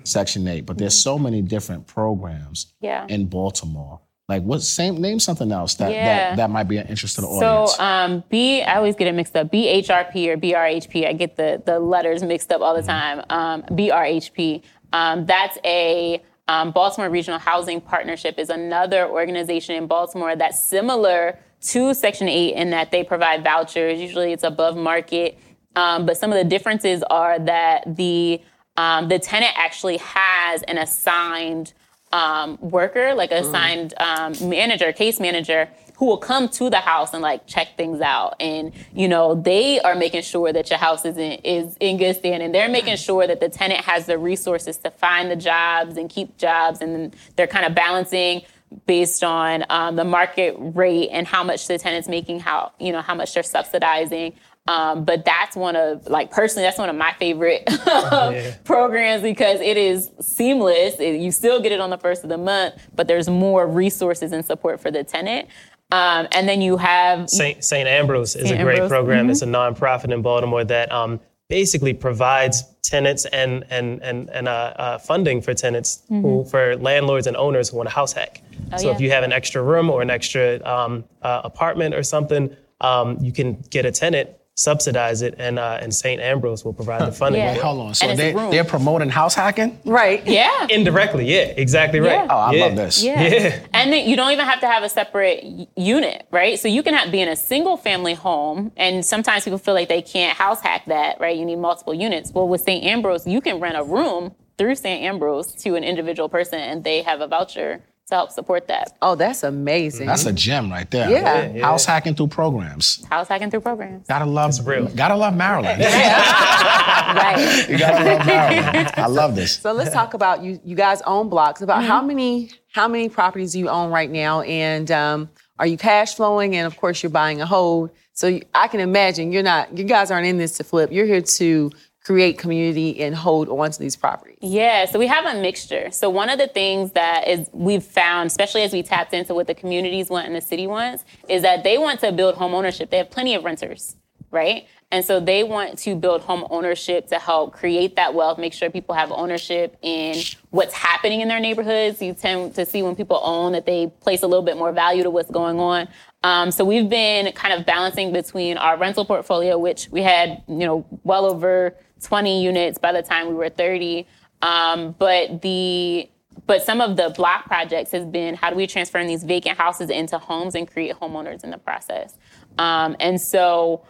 Section Eight, but there's so many different programs Mm-hmm. Yeah. in Baltimore. Like, what? Same name something else that Yeah. that, that might be an interest to the So audience. So um, B, I always get it mixed up. BHRP or BRHP. I get the the letters mixed up all the time. Um, BRHP. Um, that's a um, Baltimore Regional Housing Partnership is another organization in Baltimore that's similar to Section 8 in that they provide vouchers. Usually it's above market. Um, but some of the differences are that the um, the tenant actually has an assigned um, worker, like an assigned um, manager, case manager, who will come to the house and like check things out. And you know, they are making sure that your house is in is in good standing. They're making sure that the tenant has the resources to find the jobs and keep jobs, and they're kind of balancing based on um, the market rate and how much the tenant's making, how you know how much they're subsidizing. Um, but that's one of like personally, that's one of my favorite programs because it is seamless. It- you still get it on the first of the month, but there's more resources and support for the tenant. Um, and then you have St. Ambrose is St. a great Ambrose, program. It's a nonprofit in Baltimore that um, basically provides tenants and and and and uh, uh, funding for tenants Mm-hmm. who for landlords and owners who want a house hack. so if you have an extra room or an extra um, uh, apartment or something, um, you can get a tenant, subsidize it, and uh, and St. Ambrose will provide the funding. Yeah. for it. Hold on. So they, they're promoting house hacking? Right. Yeah. Indirectly, yeah, exactly right. Yeah. Oh, I Yeah. love this. Yeah. Yeah. And then you don't even have to have a separate unit, right? So you can have, be in a single family home, and sometimes people feel like they can't house hack that, right? You need multiple units. Well, with St. Ambrose, you can rent a room through St. Ambrose to an individual person, and they have a voucher to help support that Oh, that's amazing. That's a gem right there. Yeah. Yeah, yeah. House hacking through programs. house hacking through programs. Gotta love real. Gotta love Maryland. right. you gotta love Maryland. I love this. So let's talk about you. You guys own blocks. About Mm-hmm. how many how many properties do you own right now? And um, are you cash flowing? And of course, you're buying a hold. So I can imagine you're not. You guys aren't in this to flip. You're here to create community and hold on to these properties. Yeah, so we have a mixture. So one of the things that is we've found, especially as we tapped into what the communities want and the city wants, is that they want to build home ownership. They have plenty of renters, right? And so they want to build home ownership to help create that wealth, make sure people have ownership in what's happening in their neighborhoods. You tend to see when people own that they place a little bit more value to what's going on. Um, so we've been kind of balancing between our rental portfolio, which we had, you know, well over 20 units by the time we were 30. Um, but the but some of the block projects has been how do we transform these vacant houses into homes and create homeowners in the process. Um, and so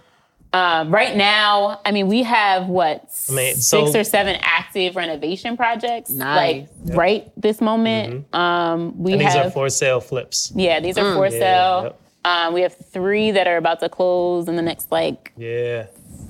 um, right now, I mean, we have what mean, six so- or seven active renovation projects, Nice. like right this moment. Um, we And these have are for sale flips. yeah, these are for sale. yep. Um, we have three that are about to close in the next like Yeah.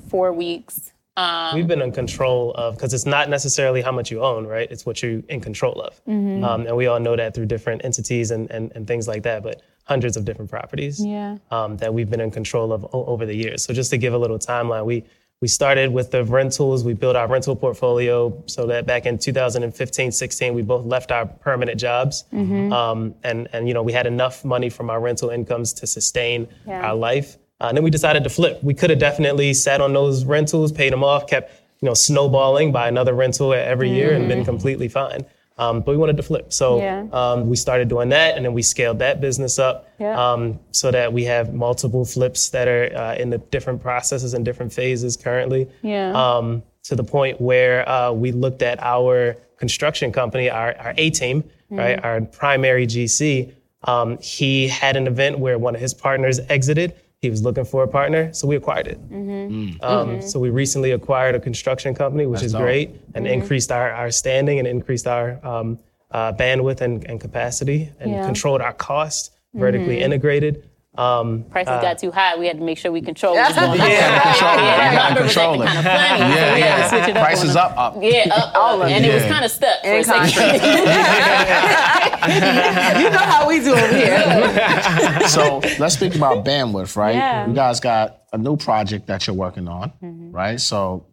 four weeks. Um, We've been in control of because it's not necessarily how much you own, right? It's what you're in control of, Mm-hmm. um, and we all know that through different entities and, and, and things like that. But hundreds of different properties Yeah. um, that we've been in control of o- over the years. So just to give a little timeline, we we started with the rentals. We built our rental portfolio so that back in 2015, 16, we both left our permanent jobs, Mm-hmm. um, and and you know we had enough money from our rental incomes to sustain Yeah. our life. Uh, and then we decided to flip. We could have definitely sat on those rentals, paid them off, kept you know snowballing by another rental every year, and been completely fine. Um, but we wanted to flip, so Yeah. um, we started doing that, and then we scaled that business up Yeah. um, so that we have multiple flips that are uh, in the different processes and different phases currently. Yeah. Um, to the point where uh, we looked at our construction company, our, our A team, right, our primary GC. Um, he had an event where one of his partners exited. He was looking for a partner, so we acquired it. Um, So we recently acquired a construction company, which is dope. great, and increased our, our standing and increased our um, uh, bandwidth and, and capacity, and Yeah. controlled our cost, vertically integrated. Um, prices got too high. We had to make sure we controlled what's going on. Yeah, control it. Yeah, You gotta lumber control it. kind of funny. so Yeah, we had to switch it yeah. up Prices up, up. them. Yeah, up, up. and it was kind of stuck for a second. you know how we do over here. so let's speak about bandwidth, right? Yeah. You guys got a new project that you're working on, right? So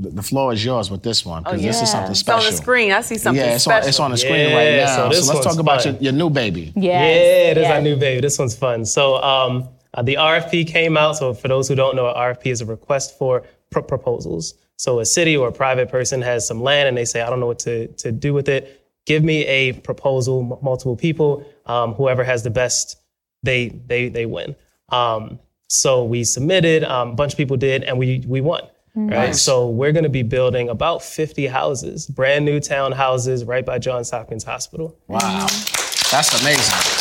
the, the floor is yours with this one because this is yeah. something It's on the screen. I see something yeah, it's on, special. it's on the screen Yeah, right now. so So, let's talk one's about your, your new baby. Yes, Yeah, it is yes. our new baby. This one's fun. So um, uh, the RFP came out. So for those who don't know, an RFP is a request for pro- proposals. So a city or a private person has some land and they say, I don't know what to, to do with it. Give me a proposal, m- multiple people. Um, whoever has the best, they they they win. Um, so we submitted. Um, a bunch of people did, and we we won. Right. So we're going to be building about 50 houses, brand new townhouses, right by Johns Hopkins Hospital. Wow, that's amazing.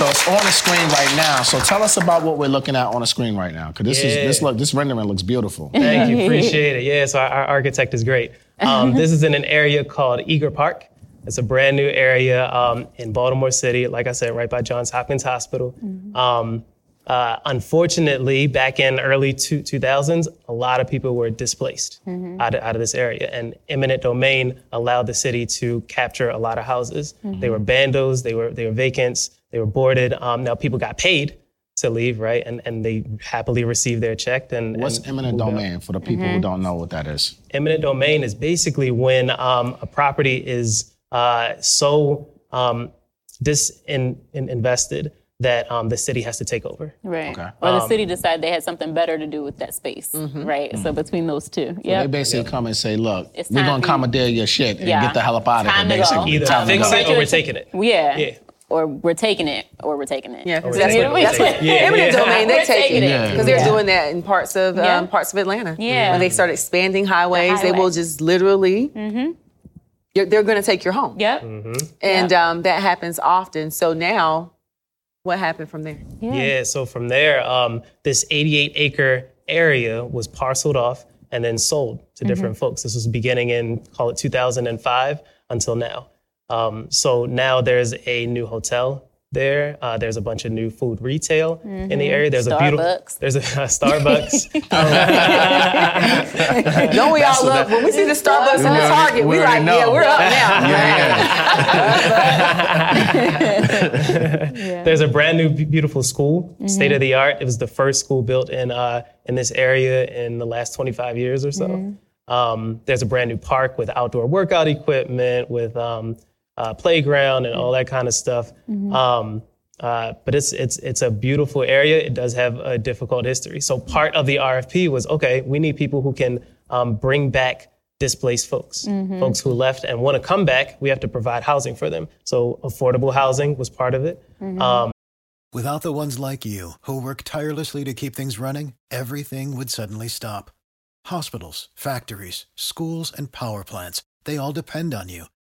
So it's on the screen right now. So tell us about what we're looking at on the screen right now, because this is this look this rendering looks beautiful. Thank you, appreciate it. Yeah, so our, our architect is great. Um, this is in an area called Eager Park. It's a brand new area um, in Baltimore City, like I said, right by Johns Hopkins Hospital. Um, uh, unfortunately, back in early two, 2000s, a lot of people were displaced out, of, out of this area, and eminent domain allowed the city to capture a lot of houses. They were bandos, they were they were vacants, they were boarded. Um, now people got paid to leave, right, and and they happily received their check. And What's and eminent moved out. domain for the people who don't know what that is? Eminent domain is basically when um, a property is uh, so um, disinvested that um, the city has to take over. Right. Okay. Or the Um, city decided they had something better to do with that space. Right. So between those two. yeah. They Yeah. basically come and say, look, we're gonna for commandeer your shit and Yeah. get the hell up out of Time here, to go. basically. Either Time to fix go. it or we're taking it. Yeah. Yeah. Or we're taking it, or we're taking it. Yeah, 'cause that's yeah. what, that's what Yeah, eminent yeah. domain. They We're taking it it. Because they're Yeah. doing that in parts of Yeah. um, parts of Atlanta. Yeah. when they start expanding highways, they highway. will just literally. You're, they're going to take your home. Yep. and um, that happens often. So now, what happened from there? Yeah. yeah So from there, um, this 88 acre area was parceled off and then sold to different folks. This was beginning in call it 2005 until now. Um, so now there's a new hotel there. Uh, there's a bunch of new food retail in the area. There's a beautiful Starbucks. there's a Starbucks. No, we all love when we see the Starbucks and the Target. we We, already like, yeah, we're up now. There's a brand new beautiful school, state of the art. It was the first school built in uh, in this area in the last 25 years or so. Um, there's a brand new park with outdoor workout equipment, with um, uh, playground and all that kind of stuff. Um, uh, but it's it's it's a beautiful area. It does have a difficult history. So part of the RFP was okay. We need people who can um, bring back displaced folks, folks who left and want to come back. We have to provide housing for them. So affordable housing was part of it. Um, Without the ones like you, who work tirelessly to keep things running, everything would suddenly stop. Hospitals, factories, schools, and power plants, they all depend on you.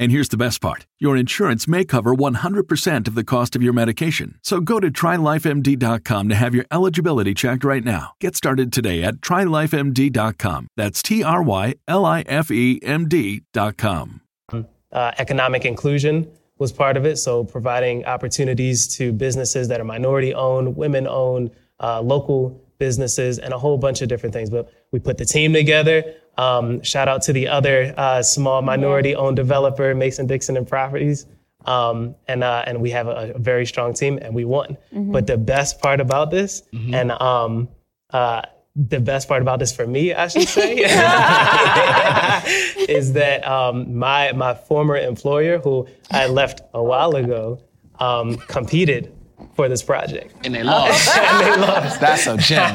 And here's the best part your insurance may cover 100% of the cost of your medication. So go to trylifemd.com to have your eligibility checked right now. Get started today at trylifemd.com. That's T R Y L I F E M D.com. uh, economic inclusion was part of it. So providing opportunities to businesses that are minority owned, women owned, uh, local businesses, and a whole bunch of different things. But we put the team together. Um, shout out to the other uh, small minority owned developer, Mason Dixon and Properties. Um, and uh, and we have a, a very strong team, and we won. But the best part about this, and um, uh, the best part about this for me, I should say, is that um, my my former employer, who I left a while ago, um, competed for this project. And they lost. and they lost. That's a gem.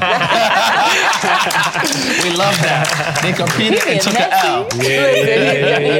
we love that. They competed and took an L. Yeah,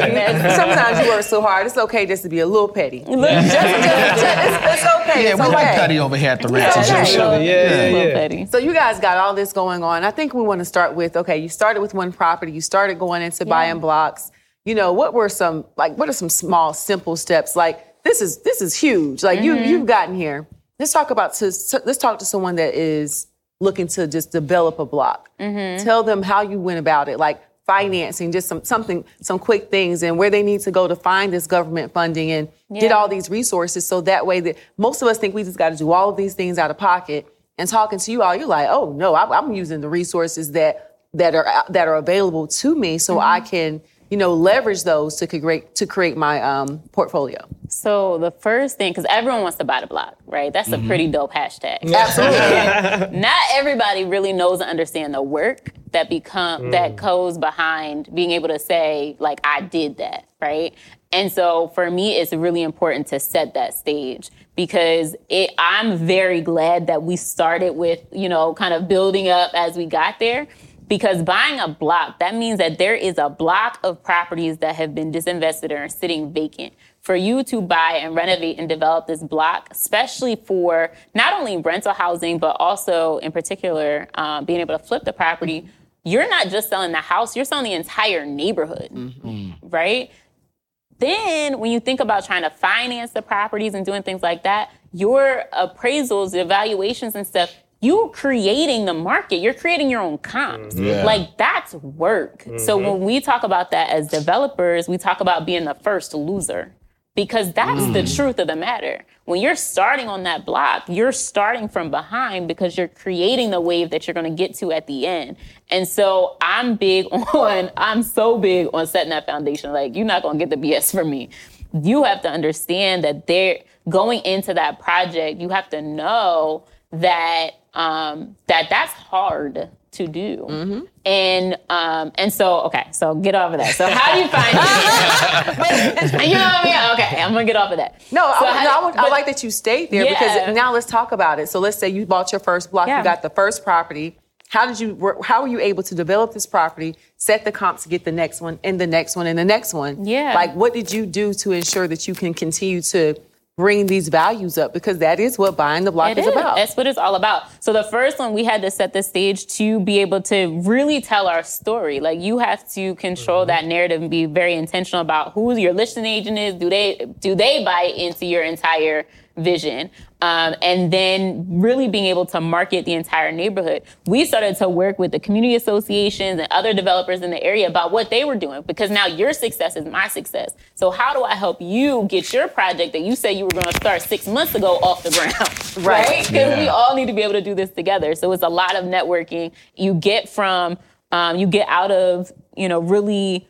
yeah, Sometimes you work so hard. It's okay just to be a little petty. just, just, just, it's, it's okay. Yeah, it's we okay. like Petty over here at the ranch. okay. Gym Yeah, yeah, Little yeah. petty. So you guys got all this going on. I think we want to start with okay. You started with one property. You started going into buying blocks. You know what were some like what are some small simple steps? Like this is this is huge. Like you mm-hmm. you've gotten here. Let's talk about to, let's talk to someone that is looking to just develop a block. Mm-hmm. Tell them how you went about it. Like financing, just some something, some quick things, and where they need to go to find this government funding and get all these resources. So that way, that most of us think we just got to do all of these things out of pocket. And talking to you all, you're like, oh no, I'm, I'm using the resources that that are that are available to me, so mm-hmm. I can you know leverage those to create to create my um, portfolio. So the first thing, because everyone wants to buy the block, right? That's a pretty dope hashtag. Absolutely. Not everybody really knows and understand the work that become that goes behind being able to say like I did that, right? And so for me, it's really important to set that stage because it, I'm very glad that we started with you know kind of building up as we got there Because buying a block, that means that there is a block of properties that have been disinvested or are sitting vacant. For you to buy and renovate and develop this block, especially for not only rental housing, but also in particular um, being able to flip the property, you're not just selling the house, you're selling the entire neighborhood, right? Then, when you think about trying to finance the properties and doing things like that, your appraisals, the evaluations, and stuff, you're creating the market. You're creating your own comps. Yeah. Like that's work. So when we talk about that as developers, we talk about being the first loser because that's the Mm. truth of the matter. When you're starting on that block, you're starting from behind because you're creating the wave that you're going to get to at the end. And so I'm big on, I'm so big on setting that foundation. Like, you're not going to get the BS from me. You have to understand that they're going into that project, you have to know that um, that that's hard to do. And um, and so okay, so get off of that. So how do you find it? you know what I mean? Okay, I'm gonna get off of that. No, So I, no, I, want- I like that you stayed there Yeah. because now let's talk about it. So let's say you bought your first block, Yeah. you got the first property. How did you? How were you able to develop this property, set the comps to get the next one, and the next one, and the next one? Yeah. Like, what did you do to ensure that you can continue to bring these values up? Because that is what buying the block is, is. about. That's what it's all about. So the first one, we had to set the stage to be able to really tell our story. Like you have to control mm-hmm. that narrative and be very intentional about who your listing agent is. Do they do they buy into your entire vision? Um, and then really being able to market the entire neighborhood. We started to work with the community associations and other developers in the area about what they were doing because now your success is my success. So how do I help you get your project that you said you were going to start six months ago off the ground? Right. right? Because Yeah. we all need to be able to do this together. So it's a lot of networking. You get from, um, you get out of, you know, really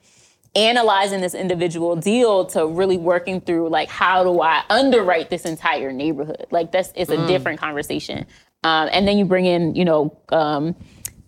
analyzing this individual deal to really working through like how do I underwrite this entire neighborhood? Like that's it's a Mm. different conversation. Um, and then you bring in, you know, um,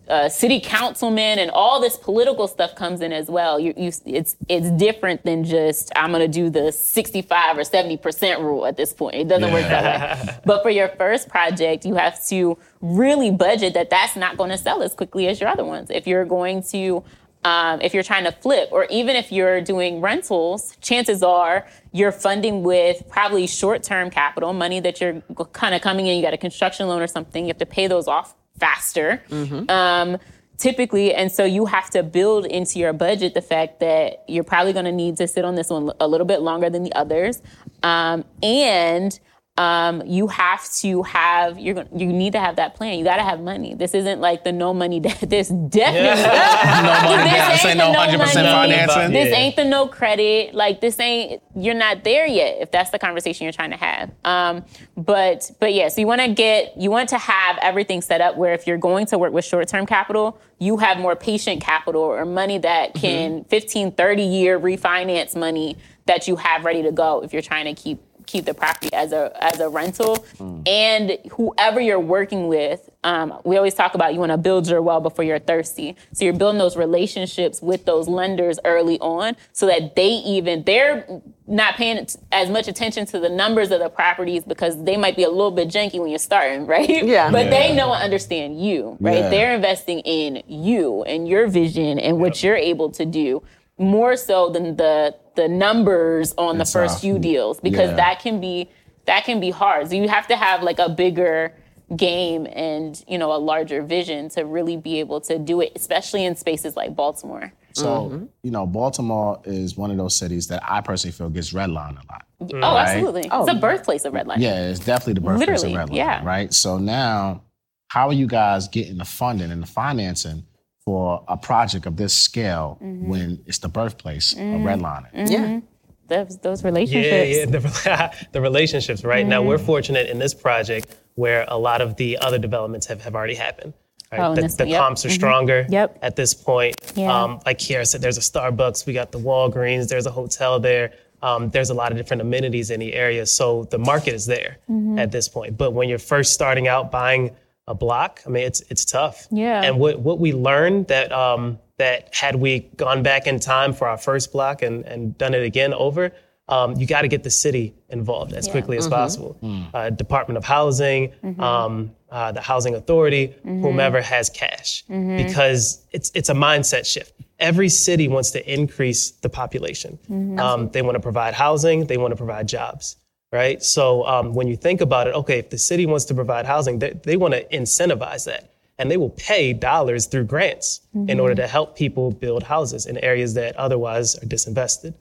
uh, city councilmen and all this political stuff comes in as well. You, you, it's it's different than just I'm going to do the 65 or 70 percent rule at this point. It doesn't work that way. But for your first project, you have to really budget that that's not going to sell as quickly as your other ones. If you're going to um, if you're trying to flip, or even if you're doing rentals, chances are you're funding with probably short term capital, money that you're kind of coming in, you got a construction loan or something, you have to pay those off faster. Um, typically, and so you have to build into your budget the fact that you're probably going to need to sit on this one a little bit longer than the others. Um, and um, you have to have you're you need to have that plan. You got to have money. This isn't like the no money. De- this definitely No money This ain't no no 100% financing. This Yeah. ain't the no credit. Like this ain't you're not there yet. If that's the conversation you're trying to have. Um, but but yeah, so you want to get you want to have everything set up where if you're going to work with short term capital, you have more patient capital or money that Mm-hmm. can 15, 30 year refinance money that you have ready to go if you're trying to keep keep the property as a as a rental. And whoever you're working with um, we always talk about you want to build your well before you're thirsty. So you're building those relationships with those lenders early on so that they even they're not paying as much attention to the numbers of the properties because they might be a little bit janky when you're starting right? Yeah. but they know and understand you right? Yeah. they're investing in you and your vision and what you're able to do more so than the the numbers on the It's first off. few deals because Yeah. that can be that can be hard. So you have to have like a bigger game and you know a larger vision to really be able to do it, especially in spaces like Baltimore. So, Mm-hmm. you know, Baltimore is one of those cities that I personally feel gets redlined a lot. Oh, right? absolutely. It's the birthplace of redlining. Yeah, it's definitely the birthplace Literally, of redlining, yeah. right? So now, how are you guys getting the funding and the financing for a project of this scale Mm-hmm. when it's the birthplace Mhm. of redlining? Mhm. Those, those Yeah, relationships. yeah, the, the relationships, right? Now, we're fortunate in this project where a lot of the other developments have, have already happened. Right? Oh, and the this the yep. comps are Mhm. stronger Yep. at this point. Yeah. Um, like Kiara said, there's a Starbucks, we got the Walgreens, there's a hotel there. Um, there's a lot of different amenities in the area. So the market is there Mhm. at this point. But when you're first starting out buying a block, I mean, it's it's tough. Yeah. And what, what we learned that um, that had we gone back in time for our first block and, and done it again over, um, you got to get the city involved as quickly as possible. Uh, Department of Housing, um, uh, the Housing Authority, whomever has cash, because it's it's a mindset shift. Every city wants to increase the population. Um, they want to provide housing. They want to provide jobs. Right. So um, when you think about it, okay, if the city wants to provide housing, they, they want to incentivize that and they will pay dollars through grants in order to help people build houses in areas that otherwise are disinvested.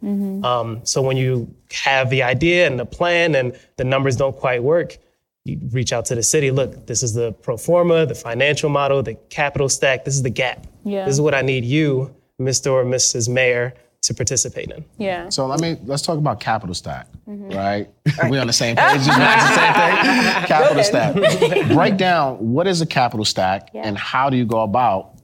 Um, so when you have the idea and the plan and the numbers don't quite work, you reach out to the city. Look, this is the pro forma, the financial model, the capital stack. This is the gap. Yeah. This is what I need you, Mr. or Mrs. Mayor, to participate in. Yeah. So let me let's talk about capital stack, right? We're on the same page. You guys the same thing. Capital stack. Break down what is a capital stack and how do you go about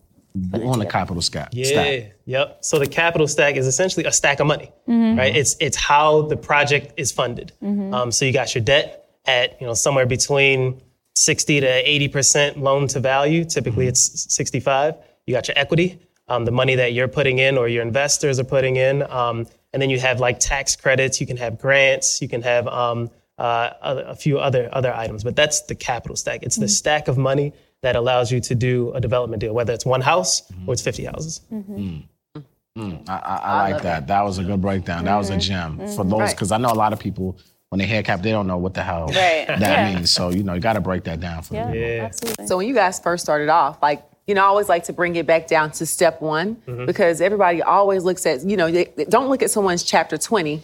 on a capital stack? Yeah. stack? Yep. So the capital stack is essentially a stack of money, right? It's it's how the project is funded. Um, so you got your debt at you know somewhere between 60 to 80 percent loan to value. Typically, it's 65. You got your equity, um, the money that you're putting in or your investors are putting in, um, and then you have like tax credits. You can have grants. You can have um, uh, other, a few other other items. But that's the capital stack. It's the stack of money that allows you to do a development deal, whether it's one house or it's 50 houses. I, I, I like that. That was a good breakdown. That was a gem for those because I know a lot of people when they hear cap they don't know what the hell Right. that Yeah. means. So you know you got to break that down for Yeah, them. Yeah. absolutely. So when you guys first started off, like, you know, I always like to bring it back down to step one because everybody always looks at, you know, they, they don't look at someone's chapter 20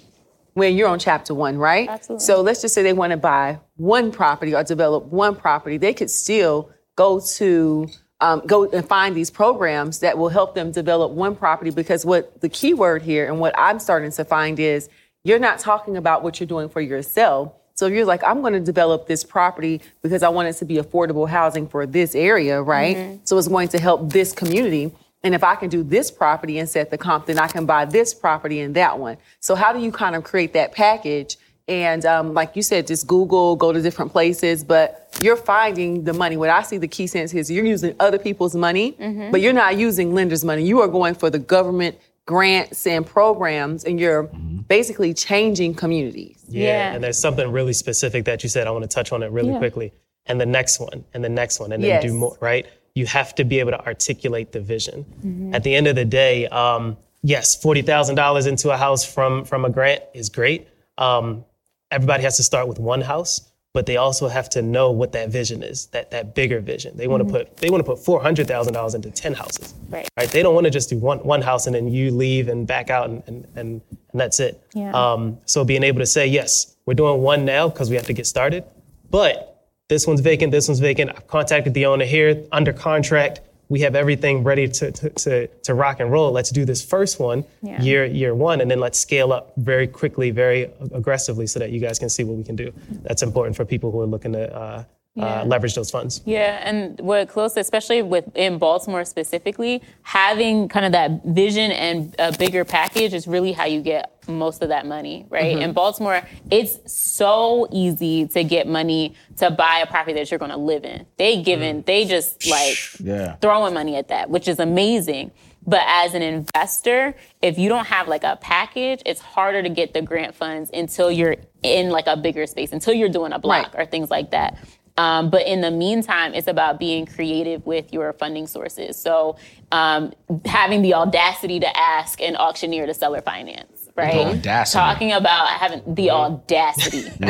when you're on chapter one, right? Absolutely. So let's just say they want to buy one property or develop one property. They could still go to, um, go and find these programs that will help them develop one property because what the key word here and what I'm starting to find is you're not talking about what you're doing for yourself. So if you're like, I'm going to develop this property because I want it to be affordable housing for this area, right? So it's going to help this community. And if I can do this property and set the comp, then I can buy this property and that one. So how do you kind of create that package? And um, like you said, just Google, go to different places, but you're finding the money. What I see the key sense is you're using other people's money, but you're not using lenders' money. You are going for the government grants and programs, and you're basically changing communities. Yeah. Yeah. And there's something really specific that you said. I want to touch on it really Yeah. quickly. And the next one, and the next one, and then Yes. do more, right? You have to be able to articulate the vision. Mm-hmm. At the end of the day, um, yes, $40,000 into a house from, from a grant is great. Um, everybody has to start with one house, but they also have to know what that vision is, that, that bigger vision. They want to put, they want to put $400,000 into 10 houses. Mm-hmm. Right. Right. They don't want to just do one, one house and then you leave and back out and, and, and, and that's it. Yeah. Um, so being able to say, yes, we're doing one now because we have to get started, but this one's vacant, this one's vacant. I've contacted the owner here under contract. We have everything ready to, to, to, to rock and roll. Let's do this first one, Yeah. year year one, and then let's scale up very quickly, very aggressively, so that you guys can see what we can do. That's important for people who are looking to uh, Yeah. uh, leverage those funds. Yeah, and what close, especially with in Baltimore specifically, having kind of that vision and a bigger package is really how you get most of that money, right? In Baltimore, it's so easy to get money to buy a property that you're going to live in. They giving, they just like Yeah. throwing money at that, which is amazing. But as an investor, if you don't have like a package, it's harder to get the grant funds until you're in like a bigger space, until you're doing a block Right. or things like that. Um, but in the meantime, it's about being creative with your funding sources. So um, having the audacity to ask an auctioneer to seller finance, right? audacity. Talking about having the audacity to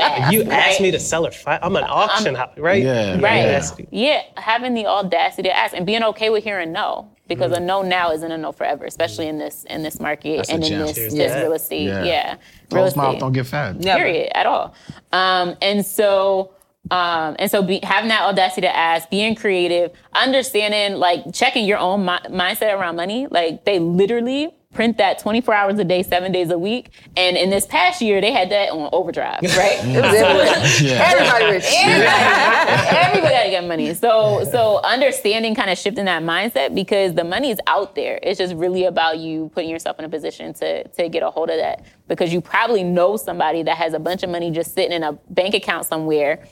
ask. You right? asked me to sell it. fi- I'm an auction house, right? Yeah. Right. Audacity. Yeah, having the audacity to ask and being okay with hearing no. Because Mm-hmm. a no now isn't a no forever, especially in this in this market That's and in gem. this Cheers this that. real estate. Yeah. Yeah. Real Closed mouth estate don't get fed. Never. period at all. Um, and so, um, and so be, having that audacity to ask, being creative, understanding, like checking your own mi- mindset around money. Like they literally print that 24 hours a day, seven days a week. And in this past year, they had that on overdrive, right? It was everywhere. Yeah. Everybody rich. Everybody, everybody got to get money. So, so understanding, kind of shifting that mindset because the money is out there. It's just really about you putting yourself in a position to to get a hold of that because you probably know somebody that has a bunch of money just sitting in a bank account somewhere,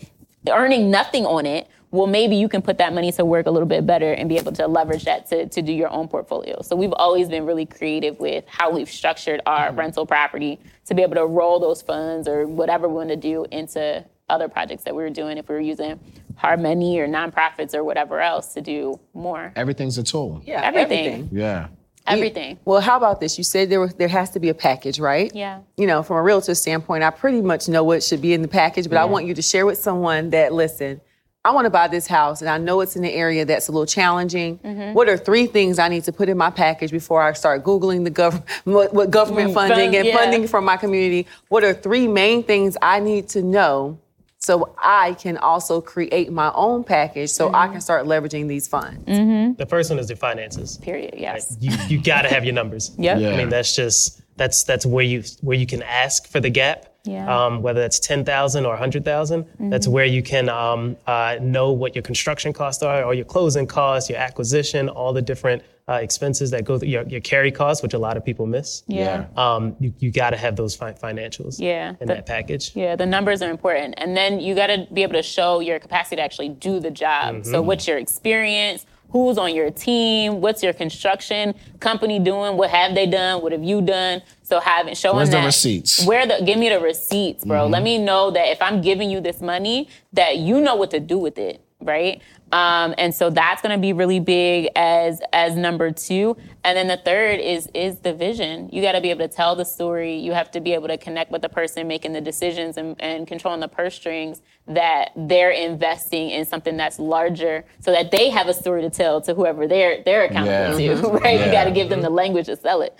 earning nothing on it. well, maybe you can put that money to work a little bit better and be able to leverage that to, to do your own portfolio. So we've always been really creative with how we've structured our Mm-hmm. rental property to be able to roll those funds or whatever we want to do into other projects that we were doing if we were using hard money or nonprofits or whatever else to do more. Everything's a tool. Yeah, Everything. Yeah. Everything. Well, how about this? You said there was, there has to be a package, right? Yeah. You know, from a realtor standpoint, I pretty much know what should be in the package, but I want you to share with someone that listen. I want to buy this house, and I know it's in an area that's a little challenging. Mm-hmm. What are three things I need to put in my package before I start googling the government, what, what government Mm, funding fund- and yeah. funding from my community? What are three main things I need to know so I can also create my own package so Mm-hmm. I can start leveraging these funds? The first one is the finances. Period. Yes. You you gotta have your numbers. Yep. Yeah. I mean that's just that's that's where you where you can ask for the gap. Yeah. Um, whether that's ten thousand or hundred that's where you can um, uh, know what your construction costs are, or your closing costs, your acquisition, all the different uh, expenses that go through your, your carry costs, which a lot of people miss. Yeah. Um, you you got to have those fi- financials. Yeah. In The- that package. Yeah, the numbers are important. And then you got to be able to show your capacity to actually do the job. So, Mm-hmm. what's your experience? Who's on your team? What's your construction company doing? What have they done? What have you done? So, having showing Where's the that. receipts? Where the give me the receipts, bro. Let me know that if I'm giving you this money, that you know what to do with it, right? Um, and so that's going to be really big as as number two. And then the third is is the vision. You got to be able to tell the story. You have to be able to connect with the person making the decisions and, and controlling the purse strings that they're investing in something that's larger, so that they have a story to tell to whoever they're they're accountable Yeah. to. Right? Yeah. You got to give them the language to sell it.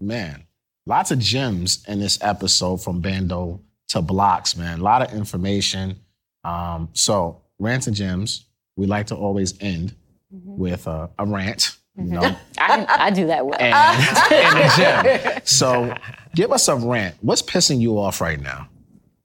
Man, lots of gems in this episode from Bando to Blocks, man. A lot of information. Um, so, rants and gems, we like to always end mm-hmm. with a, a rant, you mm-hmm. know, I, I do that well. and, and a gem. So, give us a rant. What's pissing you off right now?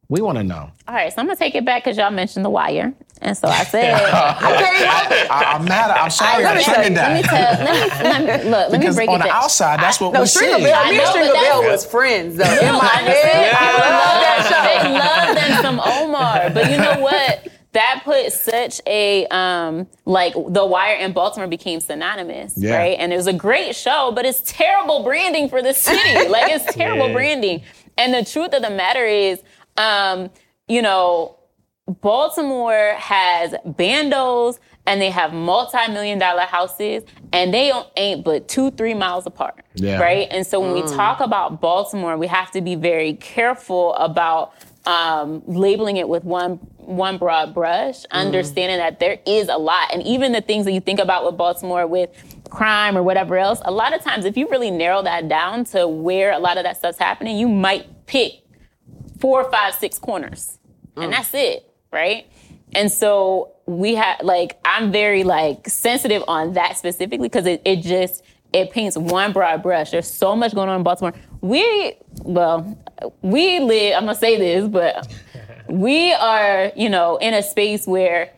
We want to know. All right, so I'm gonna take it back because y'all mentioned the wire, and so I said, I, am mad. I'm sorry. let I me tell triggered let me that. tell, let me, let me look, let me Because break on it the down. outside, that's what No, we Stringer see. Bell, I me and know, but Stringer Bell that's- was friends though. In my I head, I love that show. They love them some Omar, but you know what? That put such a um like The Wire in Baltimore became synonymous, Yeah. right? And it was a great show, but it's terrible branding for the city. like it's terrible Yeah. branding. And the truth of the matter is, um, you know, Baltimore has bandos and they have multi-million dollar houses and they ain't but two, three miles apart. Yeah. Right. And so when we talk about Baltimore, we have to be very careful about um, labeling it with one one broad brush, mm. understanding that there is a lot. And even the things that you think about with Baltimore with crime or whatever else, a lot of times if you really narrow that down to where a lot of that stuff's happening, you might pick four, five, six corners. And mm. that's it, right? And so we have like I'm very like sensitive on that specifically because it, it just it paints one broad brush. There's so much going on in Baltimore. We well, we live, I'm gonna say this, but we are, you know, in a space where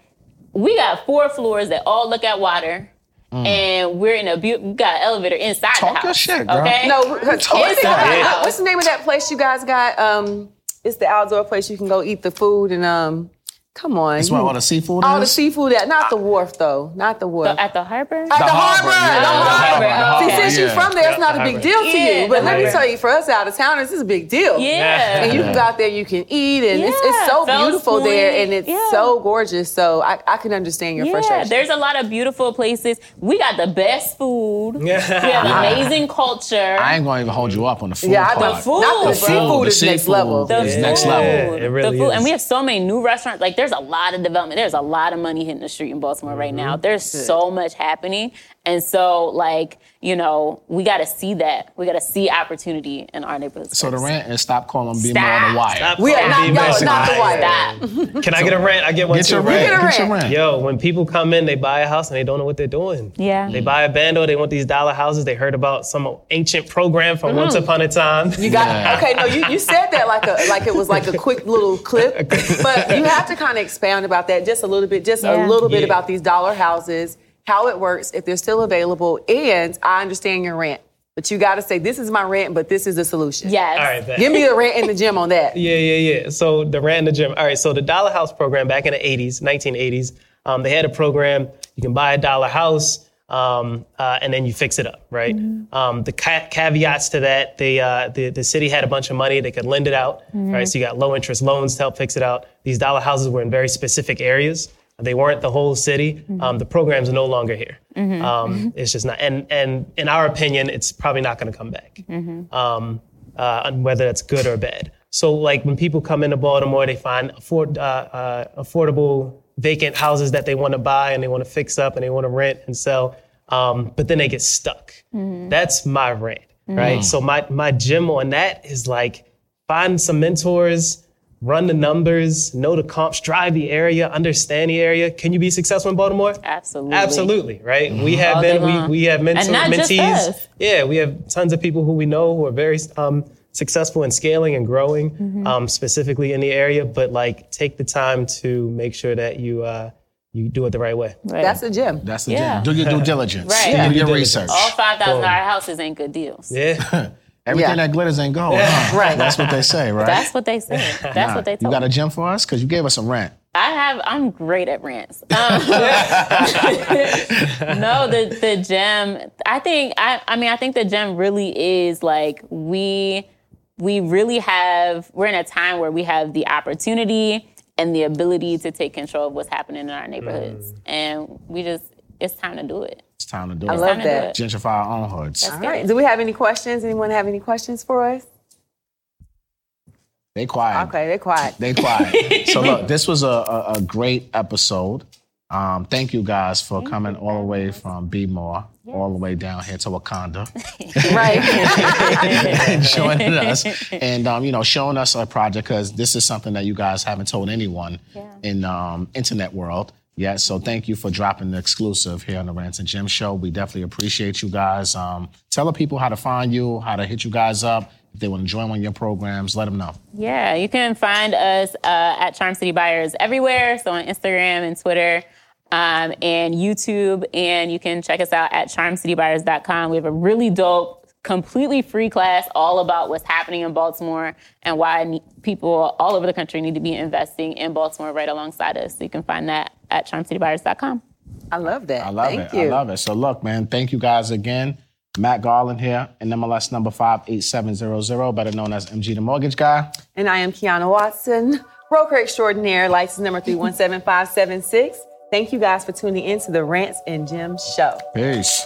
we got four floors that all look at water. And we're in a beautiful, we got an elevator inside Talk the house. your shit, girl. Okay? No, what's, Inside the house. what's the name of that place you guys got? Um, it's the outdoor place you can go eat the food and um. Come on, That's where all the seafood all the seafood at not the wharf though, not the wharf. At the harbor? At The harbor, yeah, the the harbor. harbor, See, okay. since you're from there, it's not a big harbor. deal to Yeah, you. But the let me harbor. tell you, for us out of towners, this is a big deal. Yeah. And you can go out there, you can eat, and it's, it's so Yeah, Fells beautiful there, Point, and it's yeah. so gorgeous. So I, I can understand your frustration. Yeah, frustration. there's a lot of beautiful places. We got the best food. We have amazing culture. I ain't going to even hold you up on the food yeah, I part. know. Not the The seafood food, is the next seafood. level. the It's food, next level. It really the food, is. and we have so many new restaurants. Like, there's a lot of development. There's a lot of money hitting the street in Baltimore right now. Mm-hmm. There's so much happening, and so like you know, we got to see that. We got to see opportunity in our neighborhoods. So the first. rant is stop calling B-More Stop. on the wire. Stop We are not, calling me y'all are messy. not the white. Stop. Can I get a rant? I get one Get too. your right? rant. Get a Get your rant. rant. Yo, when people come in, they buy a house and they don't know what they're doing. Yeah. They buy a bando, they want these dollar houses. They heard about some ancient program from once Mm-hmm. upon a time. You got okay. No, you, you said that like a like it was like a quick little clip, but you have to kind of expound about that just a little bit, just Yeah. a little bit Yeah. about these dollar houses, how it works, if they're still available, and I understand your rant, but you got to say this is my rant, but this is the solution. Yes. All right, bet. Give me the rant in the gym on that. Yeah, yeah, yeah. So the rant in the gym. All right, so the Dollar House program back in the 80s, 1980s, Um, they had a program. You can buy a dollar house. Um, uh, and then you fix it up, right? Um, the ca- caveats to that, they, uh, the the city had a bunch of money; they could lend it out, right? So you got low interest loans to help fix it out. These dollar houses were in very specific areas. They weren't the whole city. Um, the programs no longer here. Um, it's just not, and and in our opinion, it's probably not going to come back. Um, uh, whether that's good or bad. So like when people come into Baltimore, they find afford, uh, uh, affordable vacant houses that they want to buy and they want to fix up and they want to rent and sell, um, but then they get stuck. That's my rant, right? So my my gem on that is like find some mentors. Run the numbers, know the comps, drive the area, understand the area. Can you be successful in Baltimore? Absolutely. Absolutely, right? We have All been, we, we have mentors, And not just mentees. us. Yeah, we have tons of people who we know who are very um, successful in scaling and growing, Mm-hmm. um, specifically in the area. But like, take the time to make sure that you uh, you do it the right way. Right. That's the gym. That's the Yeah. gem. Do your due diligence. Right. Do Yeah. your research. All five thousand dollar houses ain't good deals. Yeah, Everything Yeah. that glitters ain't gold. huh? Right. That's what they say, right? That's what they say. That's Nah, what they told You got a gem for us? Because you gave us some rant. I have. I'm great at rants. Um, no, the the gem. I think. I. I mean, I think the gem really is like we. We really have. We're in a time where we have the opportunity and the ability to take control of what's happening in our neighborhoods, and we just. It's time to do it. It's time to do it. I it. love Time to do that. Gentrify our own hoods. All right. Do we have any questions? Anyone have any questions for us? They quiet. Okay, they're quiet. They quiet. so look, this was a, a, a great episode. Um, thank you guys for coming all the way from B-More, all the way down here to Wakanda. Right. and joining us and um, you know showing us a project because this is something that you guys haven't told anyone in um, internet world yet. So thank you for dropping the exclusive here on the Rants and Gem Show. We definitely appreciate you guys. Um, tell the people how to find you, how to hit you guys up. If they want to join one of your programs, let them know. Yeah, you can find us uh, at Charm City Buyers everywhere. So on Instagram and Twitter um, and YouTube. And you can check us out at charmcitybuyers.com. We have a really dope, completely free class all about what's happening in Baltimore and why people all over the country need to be investing in Baltimore right alongside us. So you can find that at charmcitybuyers.com. I love that. I love Thank it. you. I love it. So look, man, thank you guys again. Matt Garland here, and MLS number 58700, better known as MG the Mortgage Guy. And I am Kiana Watson, broker extraordinaire, license number 317576. Thank you guys for tuning in to the Rants and Gem show. Peace.